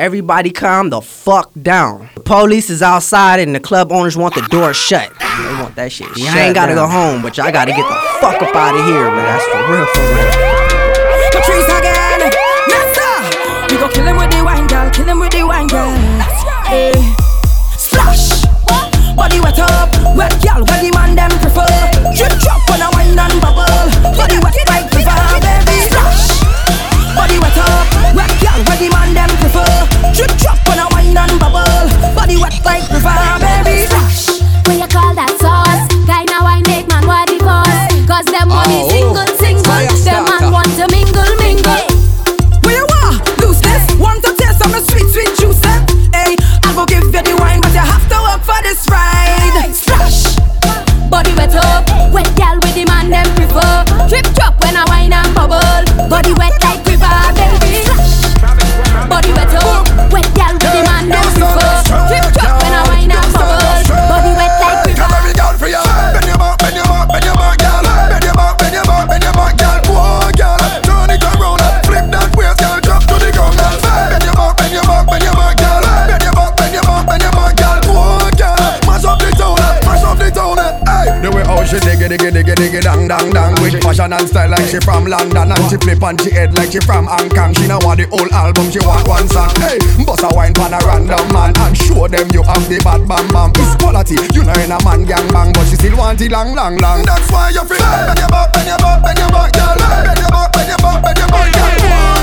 Everybody calm the fuck down. The police is outside and the club owners want the door shut. They want that shit. Y'all ain't gotta go home, but y'all gotta get the fuck up out of here, man. That's for real, for real. Patrice again. Yes, sir. We go kill him with the wine, girl. Kill him with the wine, girl. Hey. Splash. Body wet up. Wet girl. Where the man dang, dang. With fashion and style like she from London, and she flip on she head like she from Hong Kong. She not want the whole album, she want one song. Hey, bust a wine pan a random man and show them you have the bad bam bam. It's quality, you know in a man gang bang, but she still want it long, long, long. That's why you feel bend your back, bend your back, bend your back, girl. Bend your back, bend your back, bend your back, girl.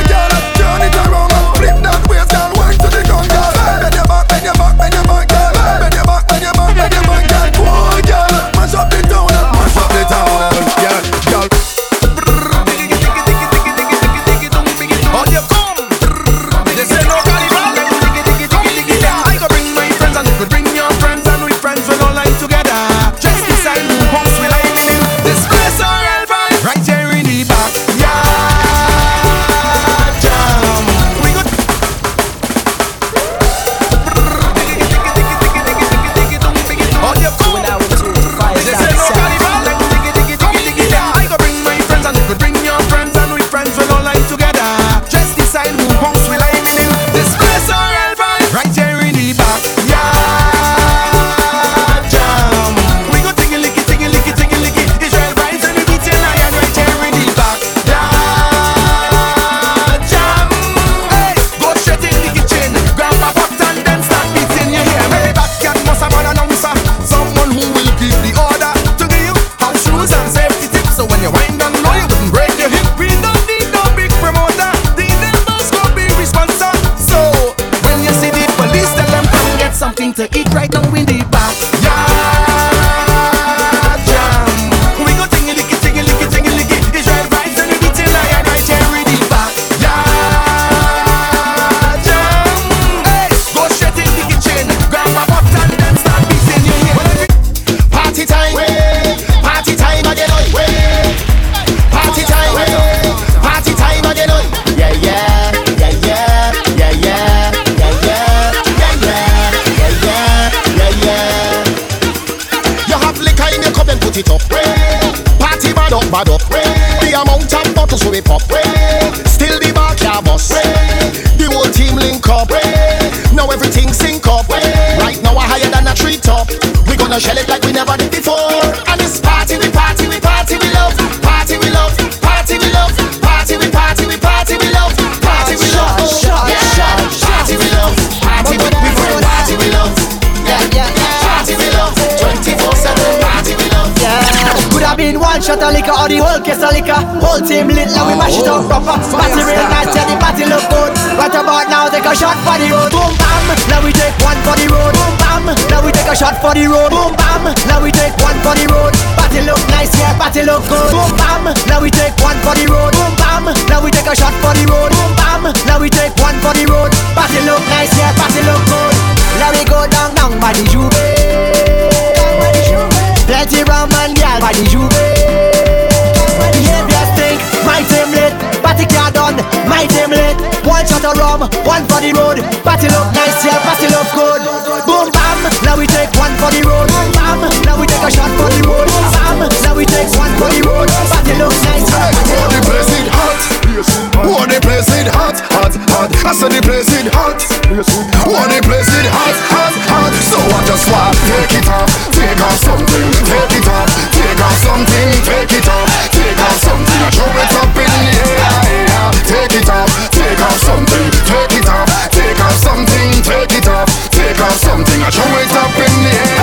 Shot of liquor or the whole case of liquor. Whole team lit, now we mash it up proper. Oh, party real nice, yeah, the party look good. Right about now, take a shot for the road. Boom bam, now we take one for the road. Boom bam, now we take a shot for the road. Boom bam, now we take one for the road. Party look nice, yeah, party look good. Boom bam, now we take one for the road. Boom bam, now we take a shot for the road. Boom bam, now we take one for the road. Party look nice, yeah, party look good. Now we go down, down by the juve. Plenty rum and gal by the juve. Behavior stink, my team lit. Party car done, my team lit. One shot of rum, one for the road. Party look nice, yeah, party look good. Boom bam, now we take one for the road. Bam, now we take a shot for the road. Bam, now we take one for the road. Party look nice, yeah, party Oh, the place it hot, hot, hot. I said the place it hot. Oh, the place it hot, hot, hot. So I just want take it off, take off something, take it off, take off something, take it off, take off something. Throw it up in the air, take it off, take off something, take it off, take off something, take it off, take off something. Throw it up in the air.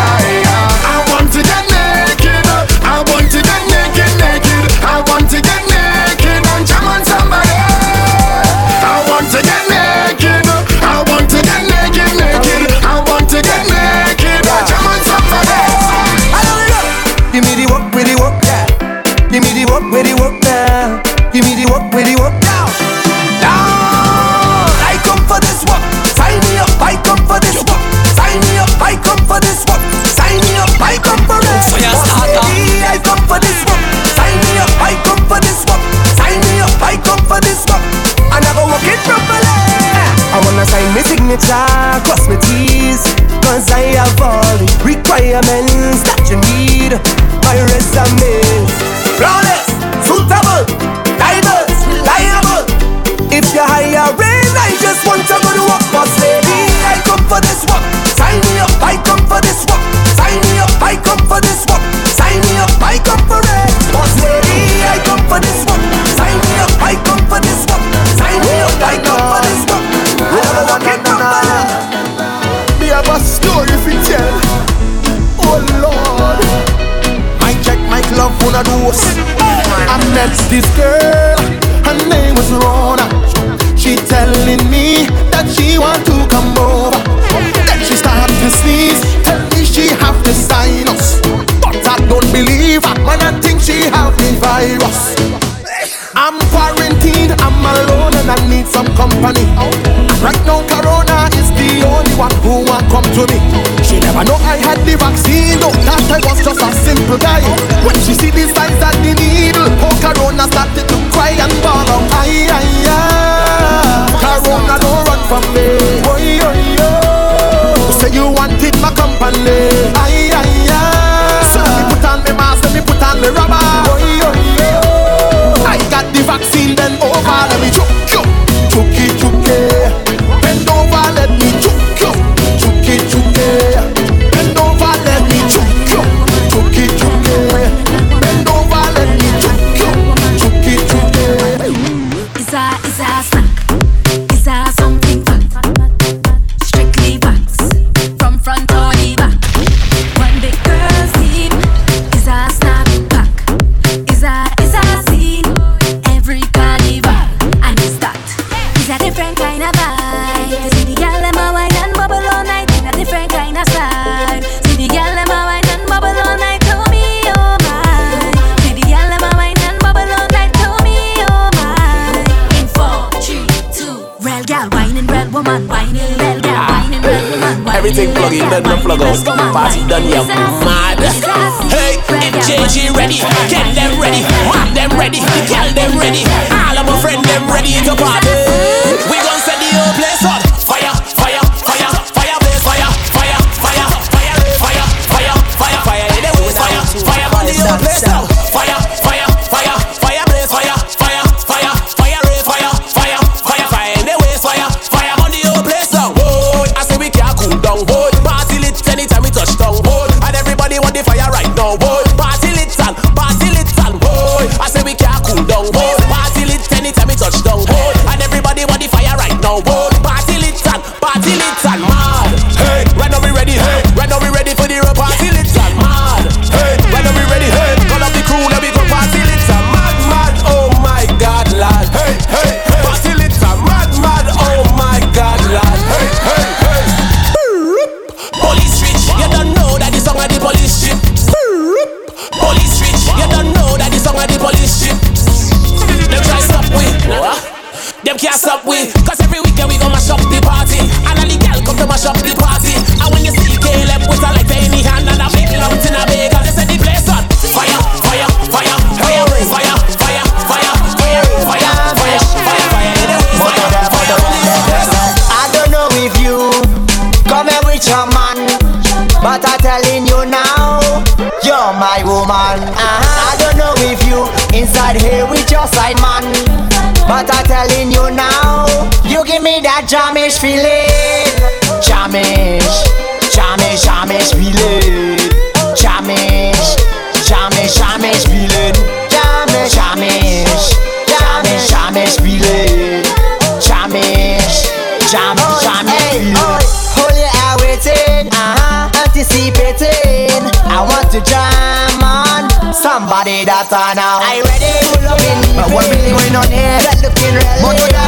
water now. I ready. Pull up in. But what really going on here? That looking real.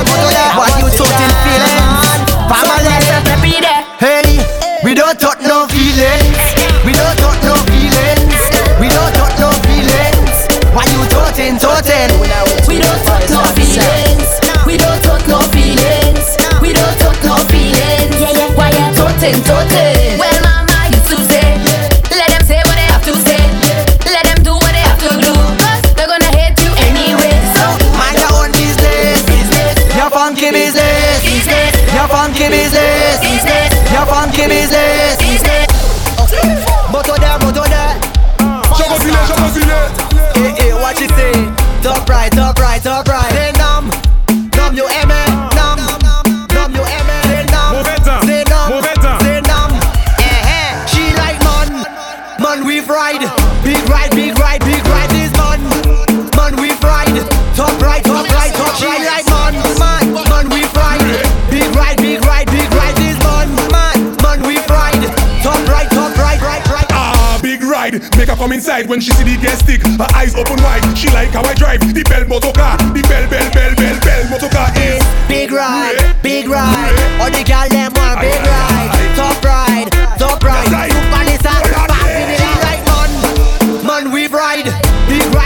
delight when she see the gas stick. Her eyes open wide. She like how I drive the bell motor car. The bell, bell, bell, bell, bell motor car is big ride, yeah. big ride. Yeah. All the girl them want big I, ride, I, I, top ride, top ride. Super Lisa, fast in the light, man. Man, we ride, big ride.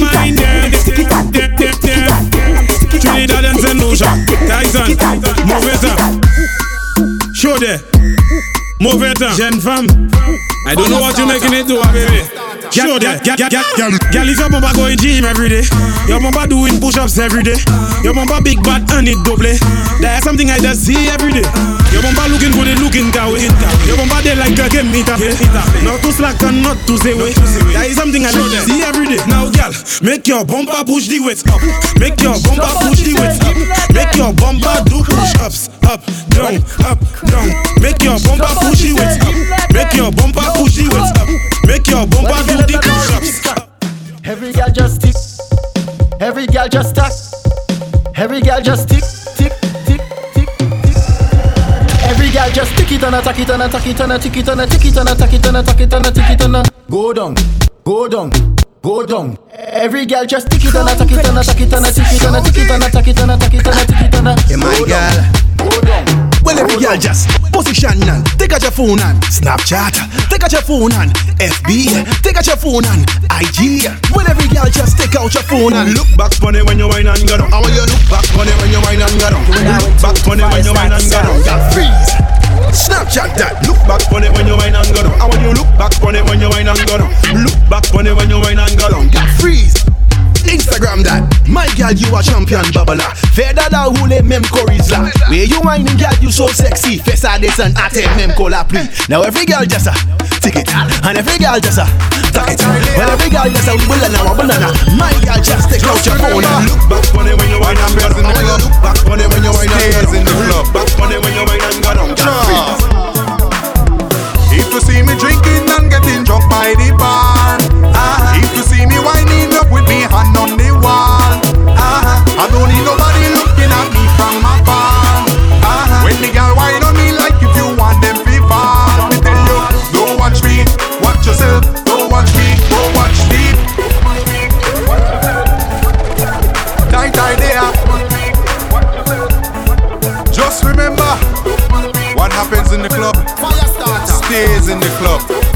mind them. Trinidad and Zenosha, Tyson, move it up. Show there, move it up. Jeune femme, I don't know what you're making it do, baby. Show there, girl, if your mama going gym every day, your mama doing push-ups every day, your mama big bad and it double. That's something I just see every day. Your mama looking ginga way. Your bomba there like a game meter. Not to slack and not to say way. That is something I know that see every day. Now, girl, make your bumper push the weights up. Make your bumper push the weights up. Make your bumper do push ups. Up, down, up, down. Make your bumper push the weights up. Make your bumper push the weights up. Make your bumper do the push ups. Every girl just tick. Every girl just tack. Every girl just tick. tana, taki tana, taki tana, tiki tana, tiki tana, taki tana, taki tana, tiki tana. Go down, go down, go down. Every girl just tiki tana, taki tana, taki tana, tiki tana, tiki tana, taki tana, taki tana, tiki tana. Yeah, my girl. Go down. Well, every girl just position and take out your phone and Snapchat, take out your phone and FB, take out your phone and IG. Well, every girl just take out your phone and look back on it when you wine and go down. I want you look back on it when you wine and go down. Look back on it when you wine and go down. Girl, freeze. Snapchat that. Look back on it when you wine and go down. I want you look back on it when you wine and go down. Look back on it when you wine and go down. Get freeze. Instagram that. My girl, you a champion babbler. Feather da hule mem chorus la. Where you whining, girl, you so sexy. Face a this and at mem cola plea. Now every girl just a tick it, and every girl just a tuck it. Well, every girl just a wibble and a na My girl, just take out your phone. Look back funny when you whine and girls in the club. Look Back funny when you whine and girls in the club. Back on when you whine and girls in the club. the club.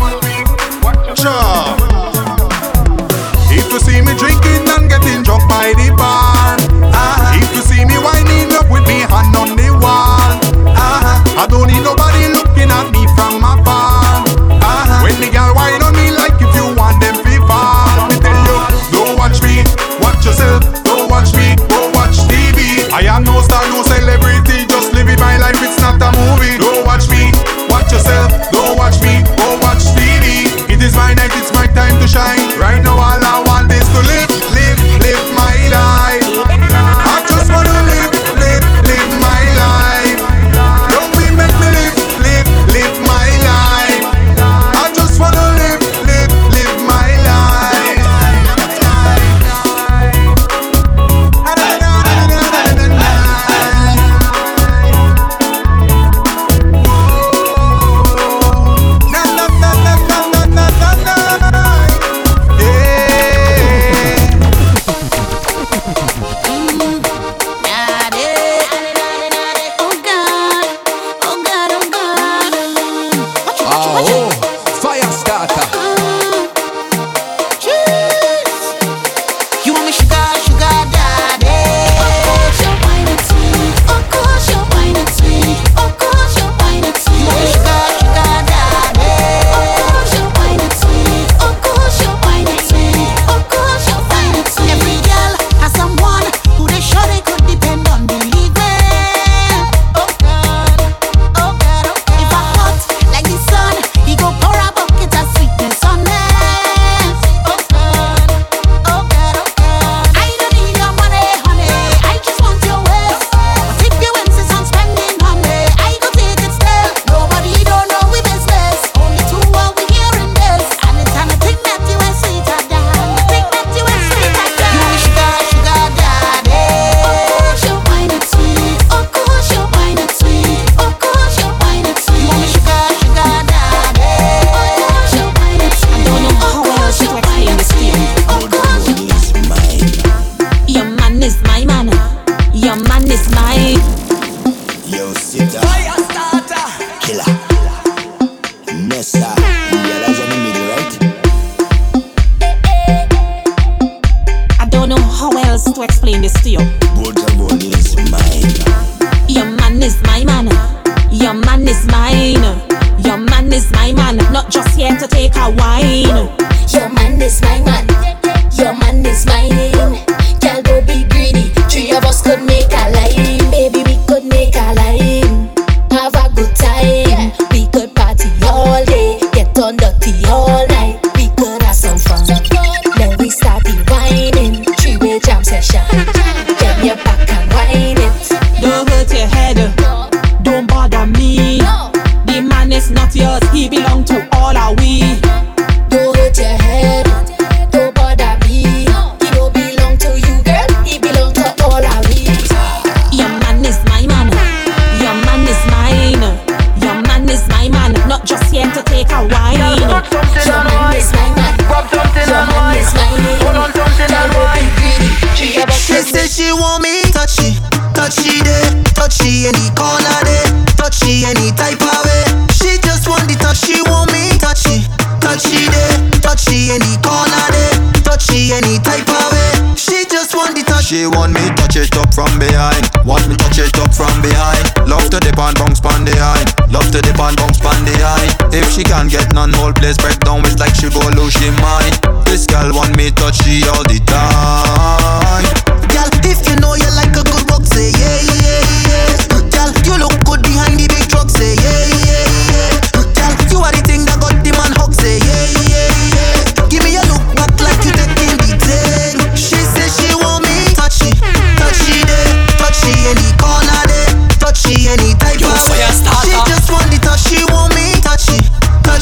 she want me touch it up from behind. Want me touch it up from behind. Love to dip and bounce pon the high. Love to dip and bounce pon the high. If she can't get none, whole place break down. It's like she go lose she mind. This girl want me touch she all the time. Girl, if you know you like a good walk, say yeah. yeah.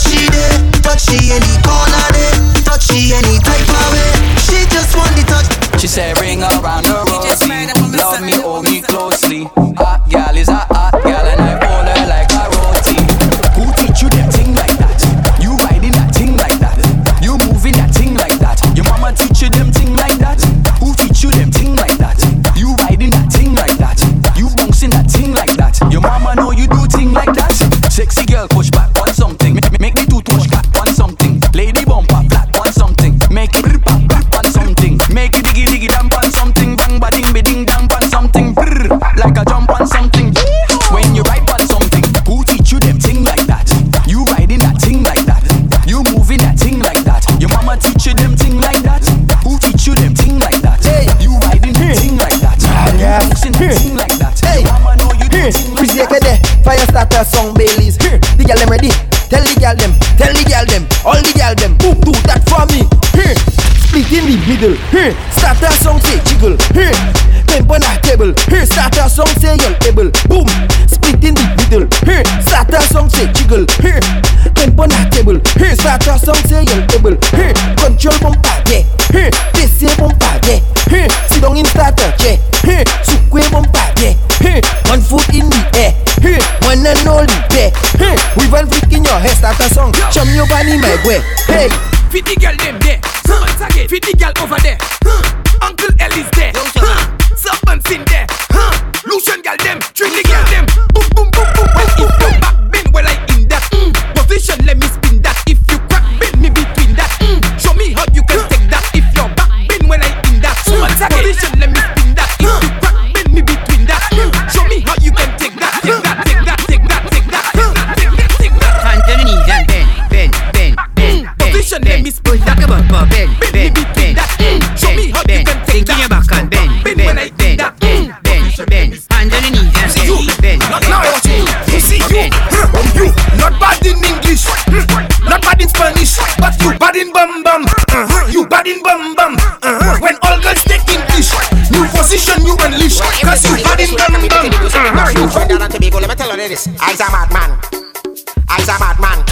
she there, touchy any corner there, touchy any type of way. She just want the touch. She said ring around the rosy, love me, hold me middle. Hey, start a song, say jiggle. Hey, tempo na table. Hey, start a song, say you're able Boom, split in the middle. Hey, start a song, say jiggle. Hey, tempo na table. Hey, start a song, say you're able Here, control bumper, yeah. Hey, this here bumper, yeah. Hey, sit down in starter, yeah. Here, sukwe bumper, yeah. Hey, one foot in the air. Hey, one and only, yeah hey, we van flicking your head, start a song. Chum your body, my way. Hey, fit the girl them there again. Feed the girl over there. uh-huh. When all girls taking in New position new unleash. Cause you had him done done uh-huh. You heard that to people, let me tell you this. I's a madman. I's a madman.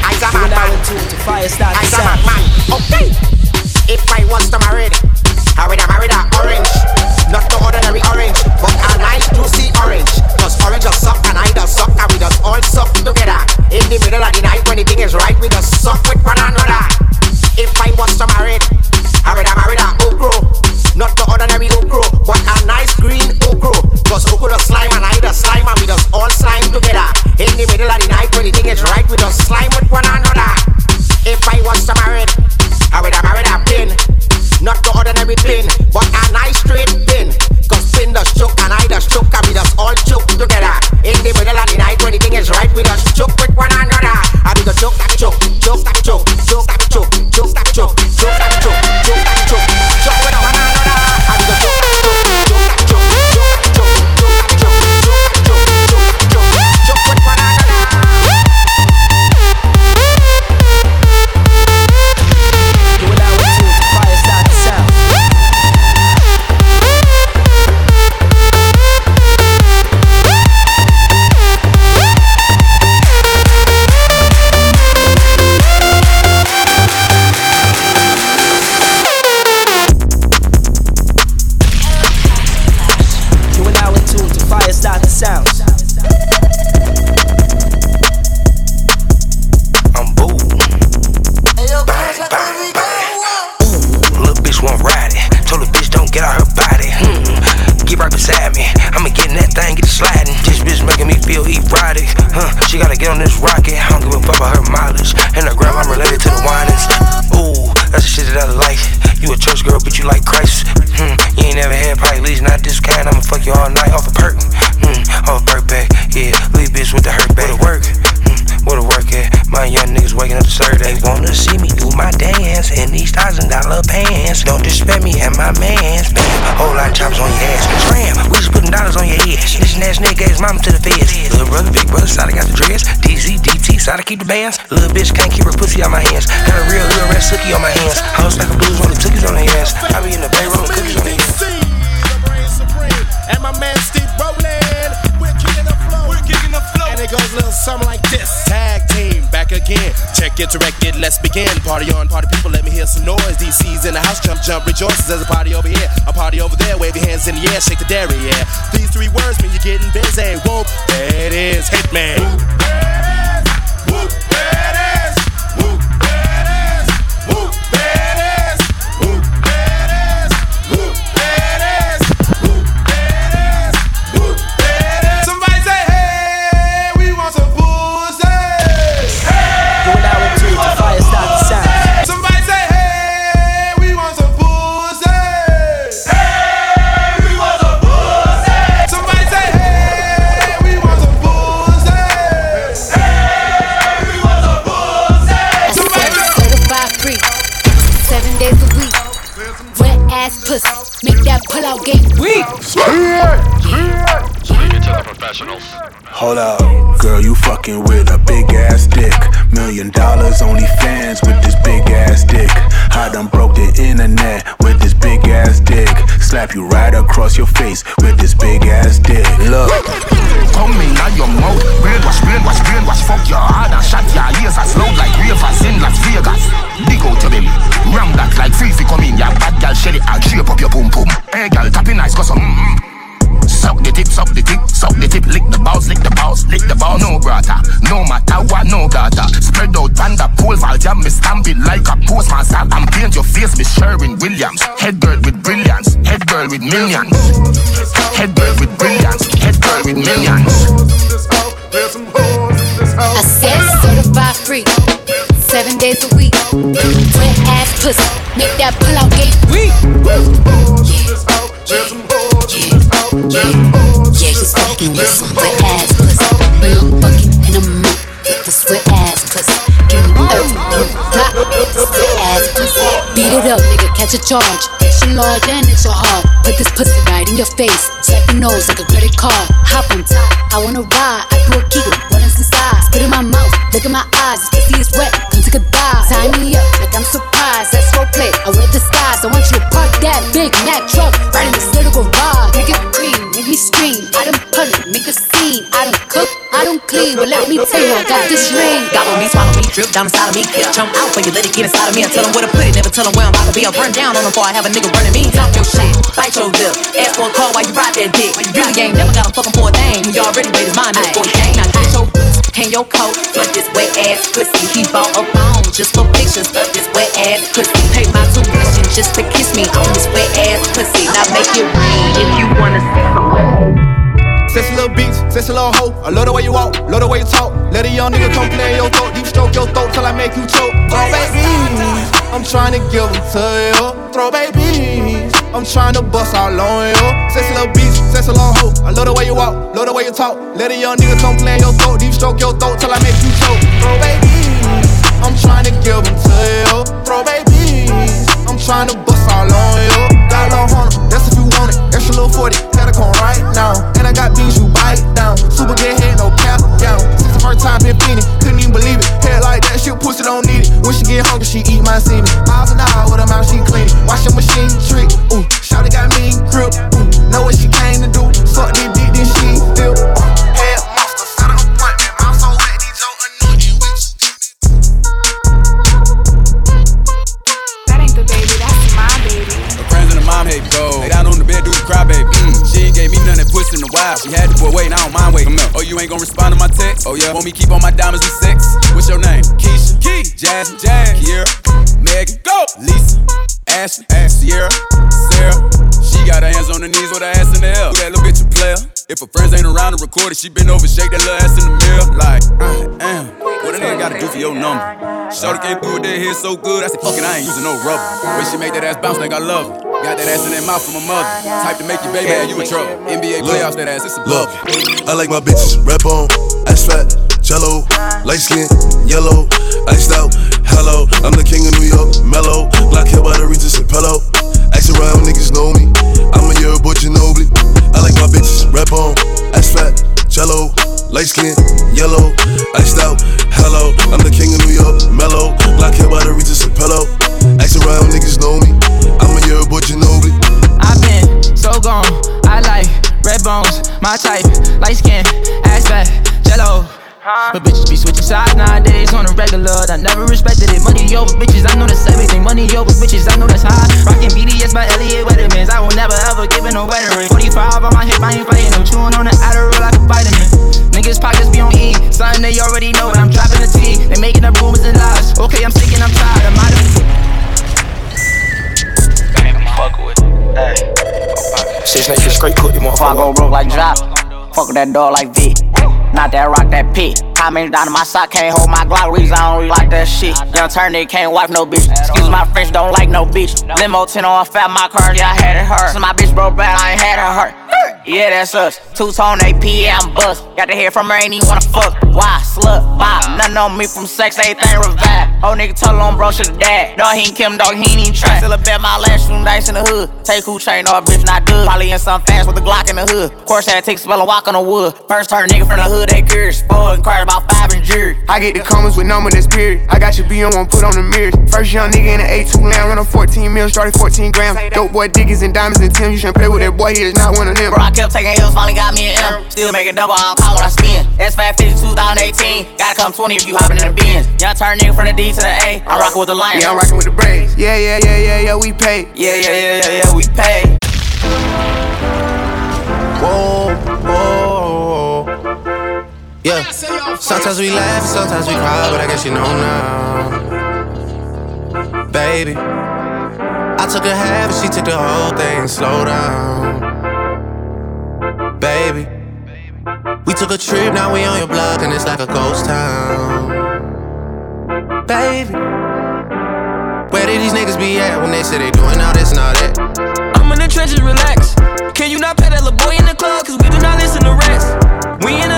I's a madman. I's a madman. Okay. If I was to marry I would have married an orange. Not the ordinary orange But I like juicy see orange. Cause orange does suck and I just suck And we just all suck together. In the middle of the night when the thing is right We just suck with banana. DT, side I keep the bands. Little bitch can't keep her pussy out my hands. Got a real little red sookie on my hands. House like a blues on the cookies on their ass. I be in the bay rolling cookies on the ass. And my man Steve Rowland. And it goes a little something like this. Tag team back again. Check it, direct it, let's begin. Party on, party people, let me hear some noise. DC's in the house, jump, jump, rejoices. There's a party over here, a party over there. Wave your hands in the air, shake the dairy, yeah. These three words mean you're getting busy. Whoop, there it is, Hitman. Whoop, pull out game weak. Yeah, he's fucking with some wet ass pussy. Real fucking in a mood with this wet ass pussy. Give me earth, give me pop, this wet ass pussy. Beat it up, nigga, catch a charge. Extra large and extra hard. Put this pussy right in your face. Slap your nose like a credit card. Hop on top, I wanna ride. I do a giggle, what is inside? Spit in my mouth, look in my eyes. This pussy is wet, come take a dive. Tie me up that big Mack truck right in this little garage. Make it cream, make me scream. I done put it, make a scene. I don't cook, I don't clean. But let me tell you, I got this ring. Gobble me, swallow me, drip down inside of me. Jump out for you, let it get inside of me. I tell them where to put it, never tell them where I'm about to be. I'll burn down on them before I have a nigga running me. Talk your shit, bite your lip. Ask for a call while you ride that dick. You really ain't never got a fucking for a thing. You already made his mind up for a gang. Now get your hang your coat, flood this wet ass pussy. He bought a phone just for pictures of this wet ass pussy. Pay my tuition just to kiss me on this wet ass pussy. Now make it rain if you wanna see some wet Sexy little beats, sexy little hoe. I love the way you walk, love the way you talk. Let a young nigga come play your throat, deep stroke your throat till I make you choke. Throw babies, I'm trying to give them to you. Throw babies, I'm trying to bust all on you. Sexy little beats, sexy little hoe. I love the way you walk, love the way you talk. Let a young nigga come play your throat, deep stroke your throat till I make you choke. Throw babies, 40, she been over, shake that little ass in the mirror. Like, I am. What a nigga gotta do for your number? Shorty came through with that hair so good, I said, fuck it, I ain't using no rubber. When she made that ass bounce think I love it. Got that ass in that mouth from my mother. Type to make you baby, and you a trouble. NBA playoffs, that ass, it's a love. I like my bitches, rep on, ass fat, jello, light skin, yellow, iced out, hello. I'm the king of New York, mellow. Black hair by the Regis and pillow. Ask around, niggas know me. I'm a year boy Ginobili. I like my bitches, rep on, ass fat jello, light skin, yellow, iced out, hello. I'm the king of New York, mellow, black hair by the Regis and pillow. Ask around, niggas know me. I'm a year boy Ginobili. I've been so gone. I like red bones, my type, light skin, ass fat, jello. But bitches be switching sides nowadays on a regular. I never respected it. Money over bitches, I know that's everything. Money over bitches, I know that's high. Rockin' BDS by Elliot Weathermans. I will never ever give it no wedding ring. 45 on my hip, I ain't fighting. I'm chewing on the Adderall like a vitamin. Niggas pockets be on E. Something they already know, but I'm dropping the T. They making up rumors and lies. Okay, I'm sick and I'm tired. I'm out of Fuck with it. Six niggas straight cook, you want If I go broke like drop, fuck that dog like V. Not that rock, that pit. Many down in my sock can't hold my Glock? Reason I don't really like that shit. Young turn nigga can't wipe no bitch. Excuse my French, don't like no bitch. Limo 10 on fat, my car, yeah, I had it hurt. So my bitch broke bad, I ain't had it hurt. Yeah, that's us. Two tone AP, yeah, I'm bust. Got to hear from her, ain't even wanna fuck. Why? Slut, vibe. Nothing on me from sex, everything revive. Old nigga told on bro, should've died. No, he ain't Kim, dog, he ain't even try. Still a bet my last room dice in the hood. Take who train, no, bitch not good. Probably in some fast with a Glock in the hood. Of course, had to take a spell and walk on the wood. First turn nigga from the hood, they curious. Four inquired about five and jury. I get the comments with number that's period. I got your B on one, put on the mirrors. First young nigga in the A2 lamb, run on 14 mil, started 14 grams. Dope boy diggies and diamonds and Tim. You shouldn't play with that boy, he is not one of them. Bro, I kept taking L's, finally got me an M. Still making double, I don't call when I spin. S550 2018. Gotta come 20 if you hopping in the Benz. Young turn nigga from the D to the A. I'm oh. rocking with the lion. Yeah, I'm rocking with the braids. Yeah, yeah, yeah, yeah, yeah, we pay. Yeah, yeah, yeah, yeah, yeah, we pay. Whoa, whoa. Yeah. Sometimes we laugh, sometimes we cry, but I guess you know now. Baby. I took a half and she took the whole thing. Slow down. Baby. We took a trip, now we on your block, and it's like a ghost town. Baby. Where did these niggas be at when they say they doing all this and all that? I'm in the trenches, relax. Can you not pet that little boy in the club? Cause we do not listen to rest. We in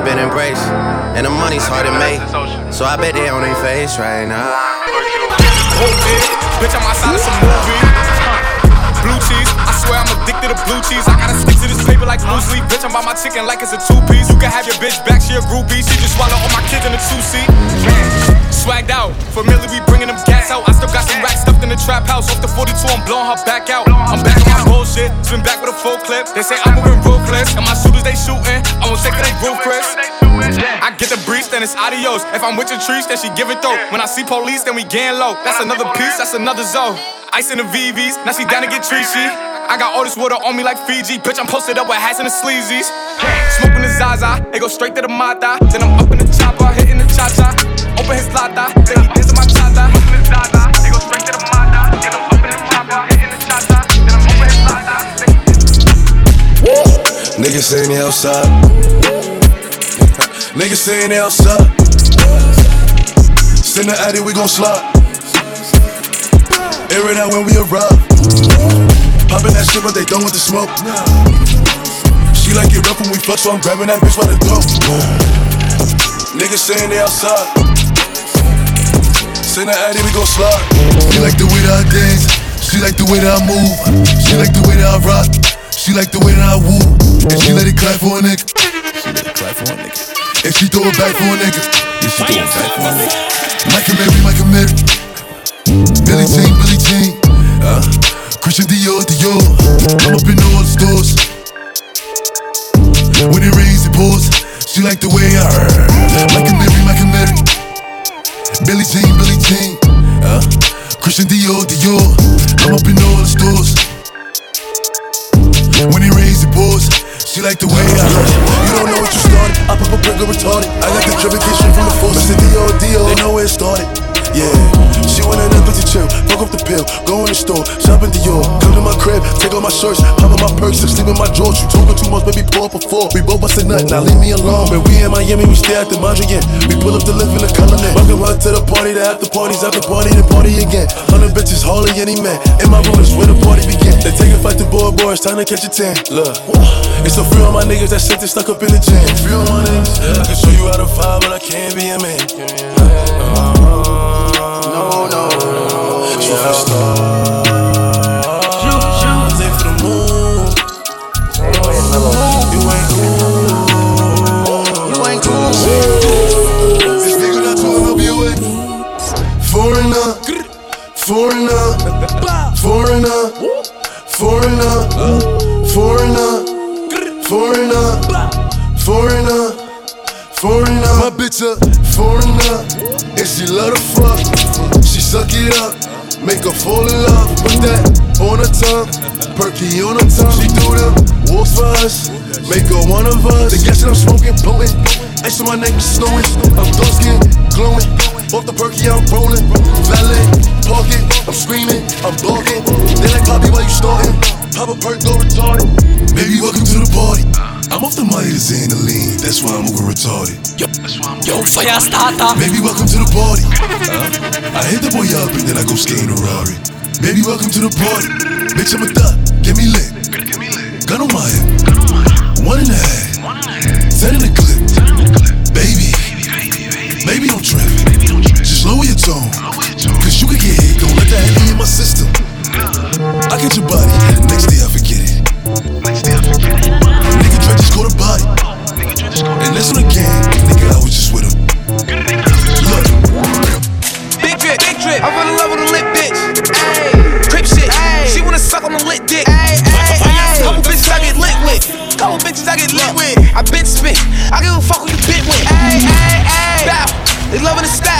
never been embraced. And the money's hard to make. So I bet they on their face right now. Bitch, I'm outside of some movie. Blue cheese, I swear I'm addicted to blue cheese. I gotta stick to this paper like blue sleep. Bitch, I'm by my chicken like it's a two piece. You can have your bitch back, she a groupie. She just swallow all my kids in a two seat. Swagged out, familiar, we bringing them gas out. I still got some racks stuffed in the trap house. Off the 42, I'm blowing her back out. I'm back on bullshit, spin back with a full clip. They say I'm moving ruthless, and my shooters they shooting. I won't take they roof, Chris. I get the breeze, then it's adios. If I'm with your trees, then she give it though. When I see police, then we gang low. That's another piece, that's another zone. Ice in the VVs, now she down to get treachy. I got all this water on me like Fiji. Bitch, I'm posted up with hats and the sleazies. Smoking the Zaza, they go straight to the Mata. Then I'm up in the chopper, hitting the cha cha. Open his lata, then he dance my up cha. Niggas saying they outside. Niggas saying they outside. Send the addy, we gon' slide. Air it out when we arrive. Poppin' that shit, but they done with the smoke. She like it rough when we fuck, so I'm grabbing that bitch by the throat. Niggas saying they outside. The we gon' slide. She like the way that I dance. She like the way that I move. She like the way that I rock. She like the way that I woo. And she let it clap for a nigga. She let it clap for a nigga. And she throw it back for a nigga. Yeah, she throw it back for a nigga. Michael Mary, Michael Mary. Billy Jean, Billy Jean. Uh, Christian Dior, Dior. I'm up in all the stores. When it rains, it pours. She like the way I Michael Mary, Michael Mary. Billy Jean, Billy Jean. Uh, Christian Dior, Dior. I'm up in all the stores. When he raised the balls, she like the way I You don't know what you started. I pop a burger retarded. I got the straight from the force. Mr. Dio, Dio, they know where it started. Yeah, she want an empathy chill, fuck off the pill, go in the store, shop in Dior, come to crib, take off my shirts, pop my purse, sleep in my drawers. You talking too much, baby, pull up a four. We both bustin' nut, now leave me alone. When we in Miami, we stay at the Mondrian. We pull up the lift in the color Welcome her to the party, the after parties, after party, the party again. Hundred bitches, hardly any man. In my room is where the party begin. They take a fight to boy, boy, it's time to catch a tan. Look, it's a few of my niggas that shit they stuck up in the jam. Few of my niggas, I can show you how to fight, but I can't be a man. No, no, shoot for the bitch a foreigner, and she love to fuck. She suck it up, make her fall in love. Put that on her tongue, perky on her tongue. She do them walks for us, make her one of us. The gas that I'm smoking, blowing. Ice on my neck, snowing. I'm dark skin, glowing. Off the perky, I'm rolling. Valet, park it. I'm screaming, I'm blocking. They like Poppy while you starting. Pop a perk, go retarded. Baby, welcome to the party. I'm off the money to Xanaline, that's why I'm over retarded. Yo, yo, fire starter. Baby, welcome to the party. Huh? I hit the boy up and then I go skating a Rari. Baby, welcome to the party. Bitch, I'm a thot, get me lit. Gun on my hip. One and a half. Ten in the clip. Baby, baby, don't trip. Just lower your tone. Cause you can get hit, don't let that be in my system. I get your body, Couple bitches I get lit with. I been spit. I give a fuck who you bit with. Ayy, ayy, ayy. Bow. They loving the style. They loving the style.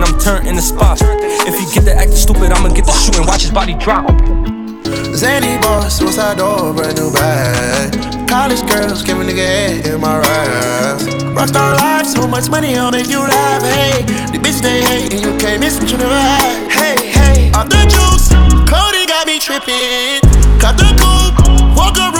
And I'm turned in the spot. If you get the acting stupid, I'ma get the and watch his body drop. Zany boss, suicide door, brand new bag. College girls, give a nigga head in my raps. Rockstar life, so much money, I'll make you laugh. Hey, the bitch they hate, and you can't miss what you never had. Hey, hey, off the juice, Cody got me tripping. Cut the coupe, Walker roof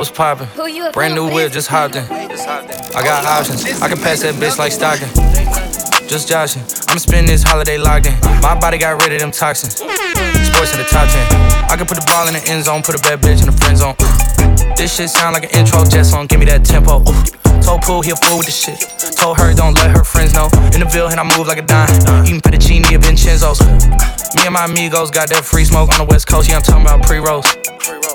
What's poppin'? Brand new whip, just hopped in. I got options, I can pass that bitch like Stockton. Just joshing, I'm spending this holiday locked in. My body got rid of them toxins. Sports in the top 10. I can put the ball in the end zone, put a bad bitch in the friend zone. This shit sound like an intro jet song, give me that tempo. Told Pooh he a fool with this shit. Told her don't let her friends know. In the Ville and I move like a dime. Eating fettuccine at Vincenzo's. Me and my amigos got that free smoke on the west coast. Yeah, I'm talking about pre-rolls.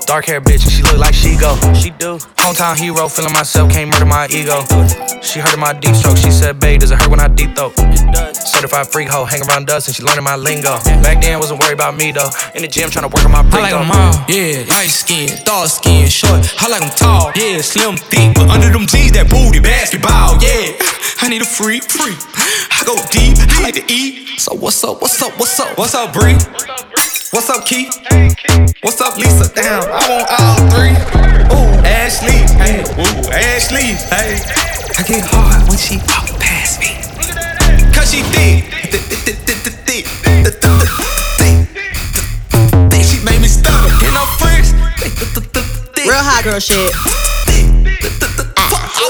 Dark hair bitch, and she look like she go. She do. Hometown hero, feeling myself, can't murder my ego. She heard of my deep stroke, she said, babe, does it hurt when I deep throat? Certified freak hoe, hang around dust, and she learning my lingo. Back then, wasn't worried about me though. In the gym, trying to work on my I break like though. them all, yeah. Light skin, dark skin, short. I like them tall, yeah. Slim, thick, but under them jeans, that booty, basketball, yeah. I need a freak, freak. I go deep, I like to eat. So what's up, what's up, what's up? What's up, Bree? What's up, Keith? What's up, Lisa? Damn, I want all three. Ooh, Ashley, hey, ooh, Ashley, hey. I get hard when she walk past me. Cause she thick. She made me stutter. Get no friends. Real hot girl shit.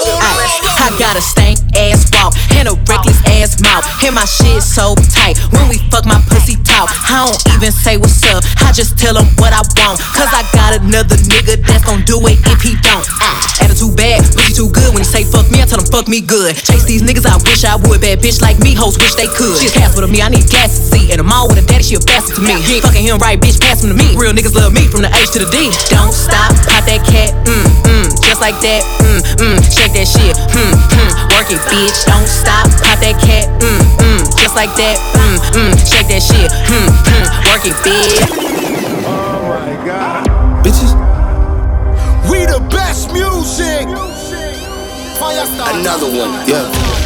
I got a stank ass walk and a reckless ass mouth. And my shit so tight. When we fuck, my pussy talk. I don't even say what's up. I just tell him what I want. Cause I got another nigga that's gon' do it if he don't. Attitude bad, pussy too good. When he say fuck me, I tell him fuck me good. Chase these niggas, I wish I would. Bad bitch like me, hoes wish they could. She's half with me, I need gas to see. And I'm all with a daddy, she a bastard to me. Ain't fucking him right, bitch, pass him to me. Real niggas love me from the H to the D. Don't stop, pop that cat, mm, mm, just like that, mm, mm, shake that shit, mm, mm, work it, bitch. Don't stop, pop that cat, mm, mm, just like that, mm, mm, shake that shit, mm, mm, work it, bitch. Oh my god. Bitches. We the best music. Another one. Yeah.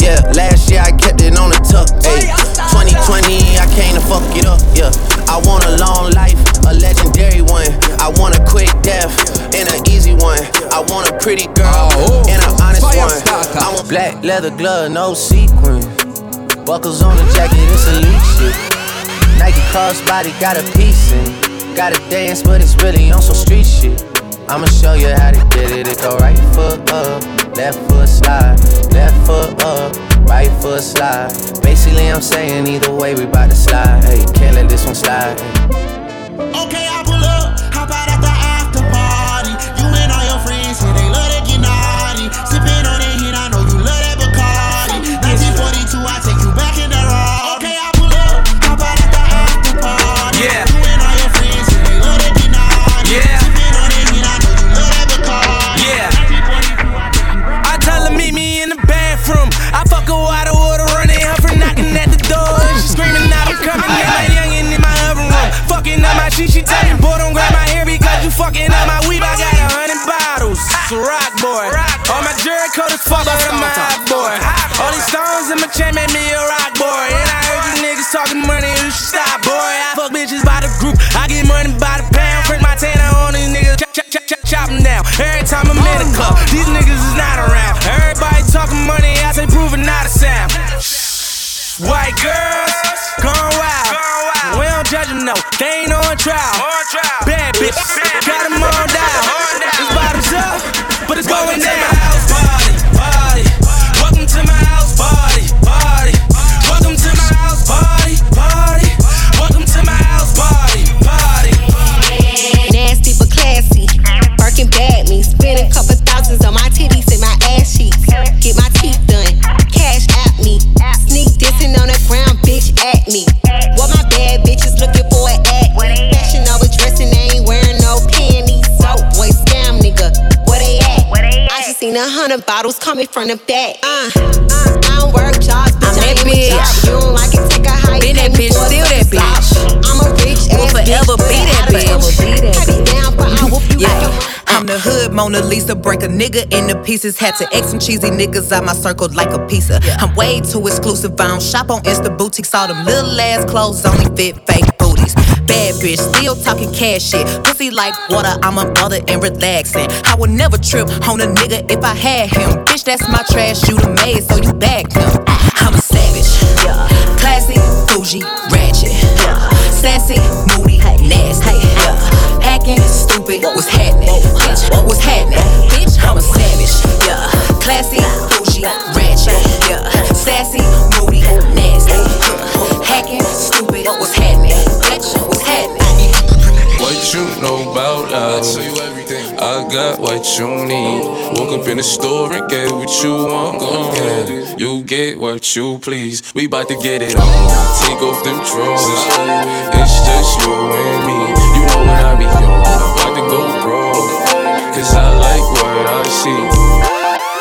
yeah, last year I kept it on the tuck. Ayy, 2020 I came to fuck it up. Yeah, I want a long life, a legendary one. I want a quick death and an easy one. I want a pretty girl and an honest one. I want black leather glove, no sequins. Buckles on the jacket, it's elite shit. Nike crossbody got a piece in. Gotta dance, but it's really on some street shit. I'ma show you how to get it. It go right foot up, left foot slide, left foot up, right foot slide. Basically, I'm saying either way, we bout to slide. Hey, can't let this one slide. Okay, I shit, she me, boy, don't grab my hair because you fucking up my weed. I got a hundred bottles. It's a rock boy. All my coat is fuck, but I'm a hot boy. All these stones in my chain made me a rock boy. And I heard you niggas talking money, you should stop, boy. I fuck bitches by the group, I get money by the pound. Print my tanner on these niggas, chop, chop, chop, chop, chop them down. Every time I'm in the club, oh, these niggas is not around. Everybody talking money, I say proving not a sound. White girls, gone wild. We don't judge them, no, they ain't on trial. Bad bitch, got them on down. It's bottoms up, but it's going down. Party, party. Welcome to my house party, party. Welcome to my house party, party. Welcome to my house party, party. Nasty but classy. Birkin bag me. Spend a couple thousands on my titties and my ass cheeks. Get my teeth done. Cash at me. Sneak dissing on the ground, bitch at me. A hundred bottles coming from the back. Uh, uh, I don't work jobs, bitch. I'm that bitch. You don't like it, take a hike. Been that bitch, still that bitch. I'm a rich ass forever be that bitch. Cut it down, but I whoop you Yeah. I'm the hood Mona Lisa, break a nigga into pieces. Had to X some cheesy niggas out my circle like a pizza. I'm way too exclusive. I don't shop on Insta boutiques. All them little ass clothes only fit fake booties. Bad bitch, still talking cash shit. Pussy like water, I'm a mother and relaxing. I would never trip on a nigga if I had him. Bitch, that's my trash, you the maid, so you bagged him. I'm a savage, yeah. Classy, bougie, ratchet, yeah. Sassy, moody, nasty, yeah. Acting stupid, what's happening? Bitch, what's happening? Bitch, I'm a savage, yeah. Classy, bougie, you know about love. I tell you everything. I got what you need. Woke up in the store and get what you want. Go get it. You get what you please. We bout to get it on. Take off them drawers. It's just you and me. You know when I be young, I'm about to go broke. Cause I like what I see.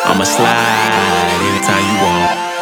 I'ma slide anytime you want.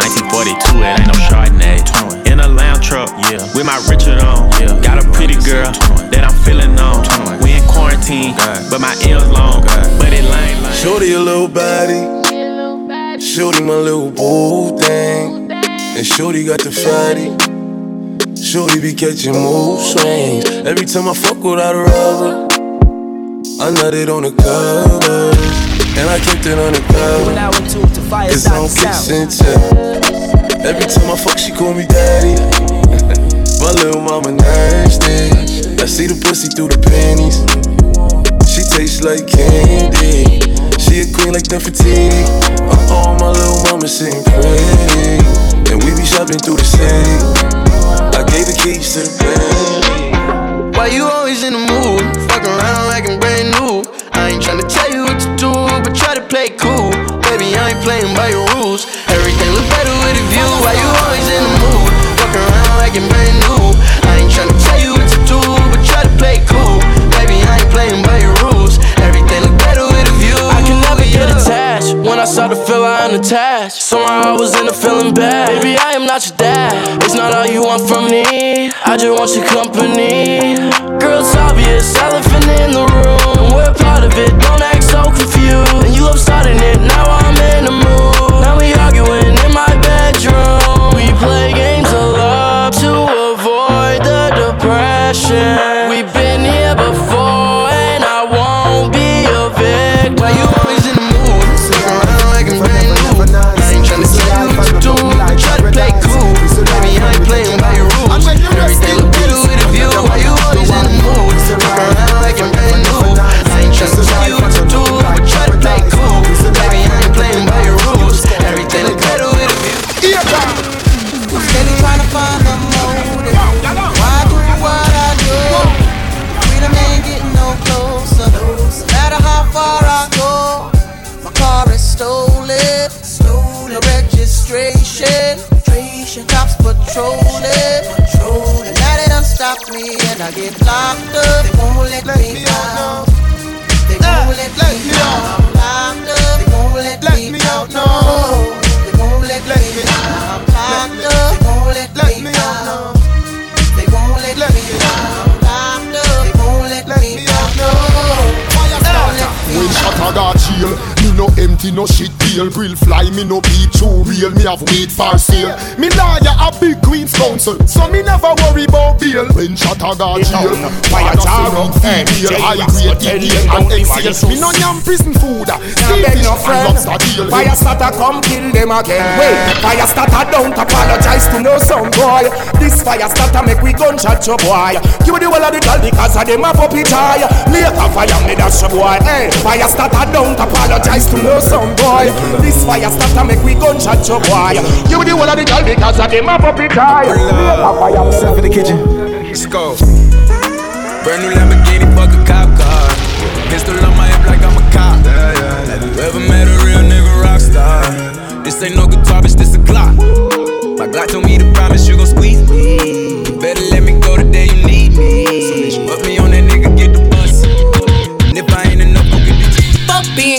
1942, it ain't no Chardonnay. In a lamb truck, yeah, with my Richard on. Yeah. Got a pretty girl that I'm feeling on. We in quarantine, but my L's long, but it lame. Like. Shorty a little body. Shorty my little boo thing. And Shorty got the fatty. Shorty be catching mood swings. Every time I fuck without a rubber, I nutted on the covers. And I kept it on the cover. It's on kicks and tip. Every time I fuck, she call me daddy. My little mama nasty. I see the pussy through the panties. She tastes like candy. She a queen like Nefertiti. Uh oh, my little mama sitting pretty. And we be shopping through the city. I gave the keys to the Bentley. Why you always in the mood? Fuck around like I'm brand new. I ain't tryna tell you play cool. Baby, I ain't playing by your rules. Everything look better with a view. Why you always in the mood? Fuck around like I'm brand new. I ain't tryna tell you what to do, but try to play cool. Baby, I ain't playing by your rules. Everything look better with a view. I can never get attached. When I start to feel I unattached, somehow I was in the feeling bad. Baby, I am not your dad. It's not all you want from me. I just want your company. Girl, it's obvious, elephant in the room. We're part of it. Don't act you starting it. Now I'm in the mood. Now we arguing in my bedroom. We play games of love to avoid the depression. I get locked up. They won't let me out. They won't let me out. No empty, no shit deal. Brill fly, me no beat too real. Me have weed for sale Me lawyer a big Queen's Counsel. So me never worry about bail. When shot I got chill Fire jar up, female High grade, Indian and excel Me no yam prison food. Beg no friend Fire starter come kill them again. Wait, fire starter don't apologize to no son boy. This fire starter make we gunshot your boy. Give me the whole of the girl because of them a puppy tie Later fire me dash your boy. Hey, fire starter don't apologize to no son boy This fire starter make we gunshot your boy Give me the whole of the girl because of them a puppy tie Later fire me Step in the kitchen. Let's go. Brand new Lamborghini, fuck a cop car. Pistol on my hip like I'm a cop. Have you ever met a real nigga rock star? This ain't no guitar, bitch, this a Glock. My Glock told me to promise you gon' squeeze me. You better let me go the day you need me. So bitch, put me on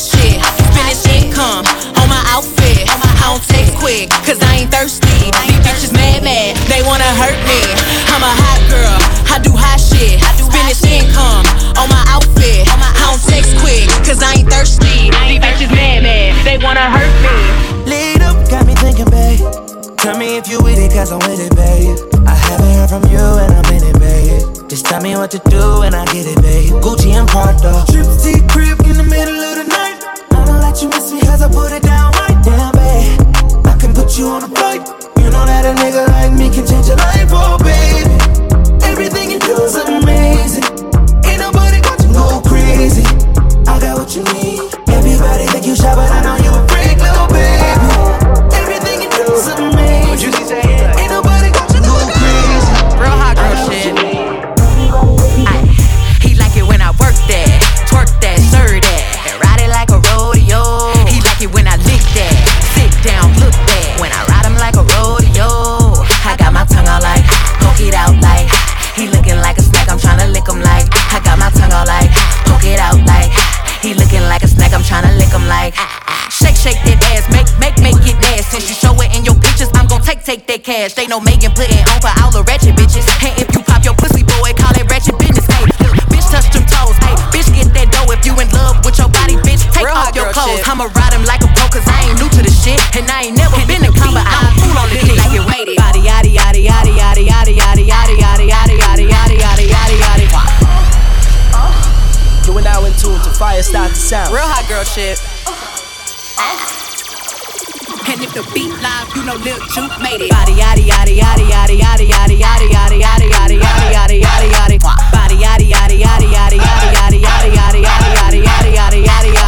shit. Finish income on my outfit. I don't text quick, cause I ain't thirsty. These bitches mad, mad, they wanna hurt me. I'm a hot girl, I do hot shit. Finish income on my outfit. I don't text quick, cause I ain't thirsty. These bitches mad, mad, they wanna hurt me. Lead up, got me thinking, babe. Tell me if you with it, cause I'm with it, babe. I haven't heard from you and I'm in it, babe. Just tell me what to do and I get it, babe. Gucci and Prada. Trip to your crib in the middle I put it down right down, babe. I can put you on a flight. You know that a nigga like me can change your life, oh, baby. Everything you do is amazing. Ain't nobody got you go crazy. I got what you need. Everybody think you shy, but I like. Shake, shake that ass, make, make, make it nasty. Since you show it in your pictures, I'm gon' take, take that cash. They know Megan putting on for all the ratchet bitches. And if you pop your pussy, boy, call it ratchet business. Hey, look, bitch, touch them toes. Hey, bitch, get that dough if you in love with your body, bitch. Take Real off your clothes. shit. I'ma ride him like a pro, cause I ain't new to the shit. And I ain't never been in combat. I'm cool on the dick. Like it waited. Body, yaddy, yaddy, yaddy, yaddy, yaddy, yaddy, yaddy, yaddy, yaddy, yaddy, yaddy, yaddy, yaddy, yaddy. You are now in tune to Fire Start the Sound. Real hot girl shit. And if the beat live, you know Lil Ju made it. Body yaddy yaddy yaddy yaddy yaddy yaddy yaddy yaddy yaddy yaddy yaddy yaddy yaddy yaddy. Body yaddy yaddy yaddy yaddy yaddy yaddy yaddy yaddy yaddy yaddy yaddy yaddy yaddy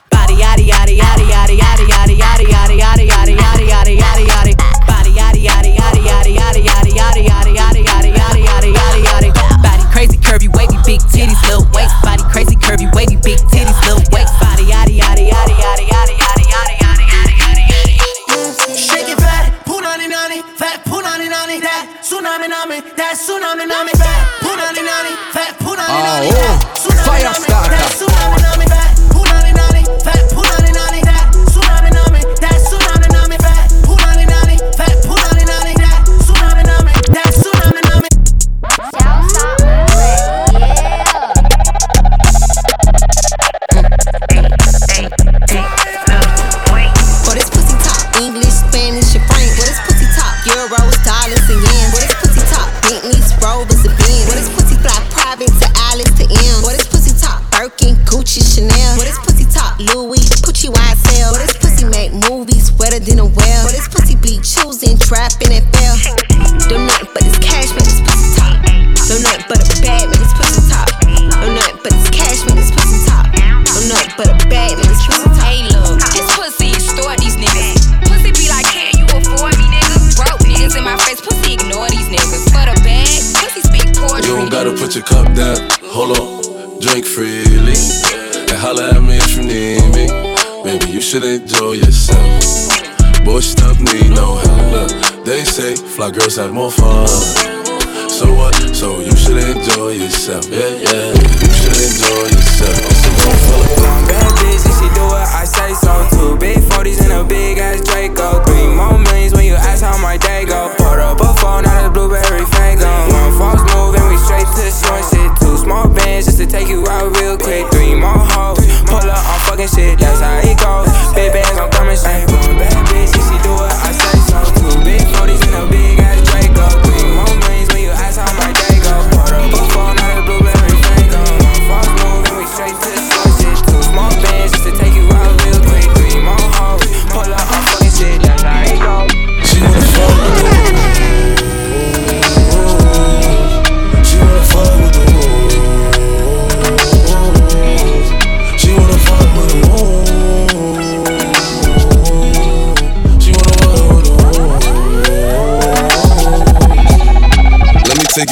tsunami, nami, that tsunami, nami, that tsunami, nami.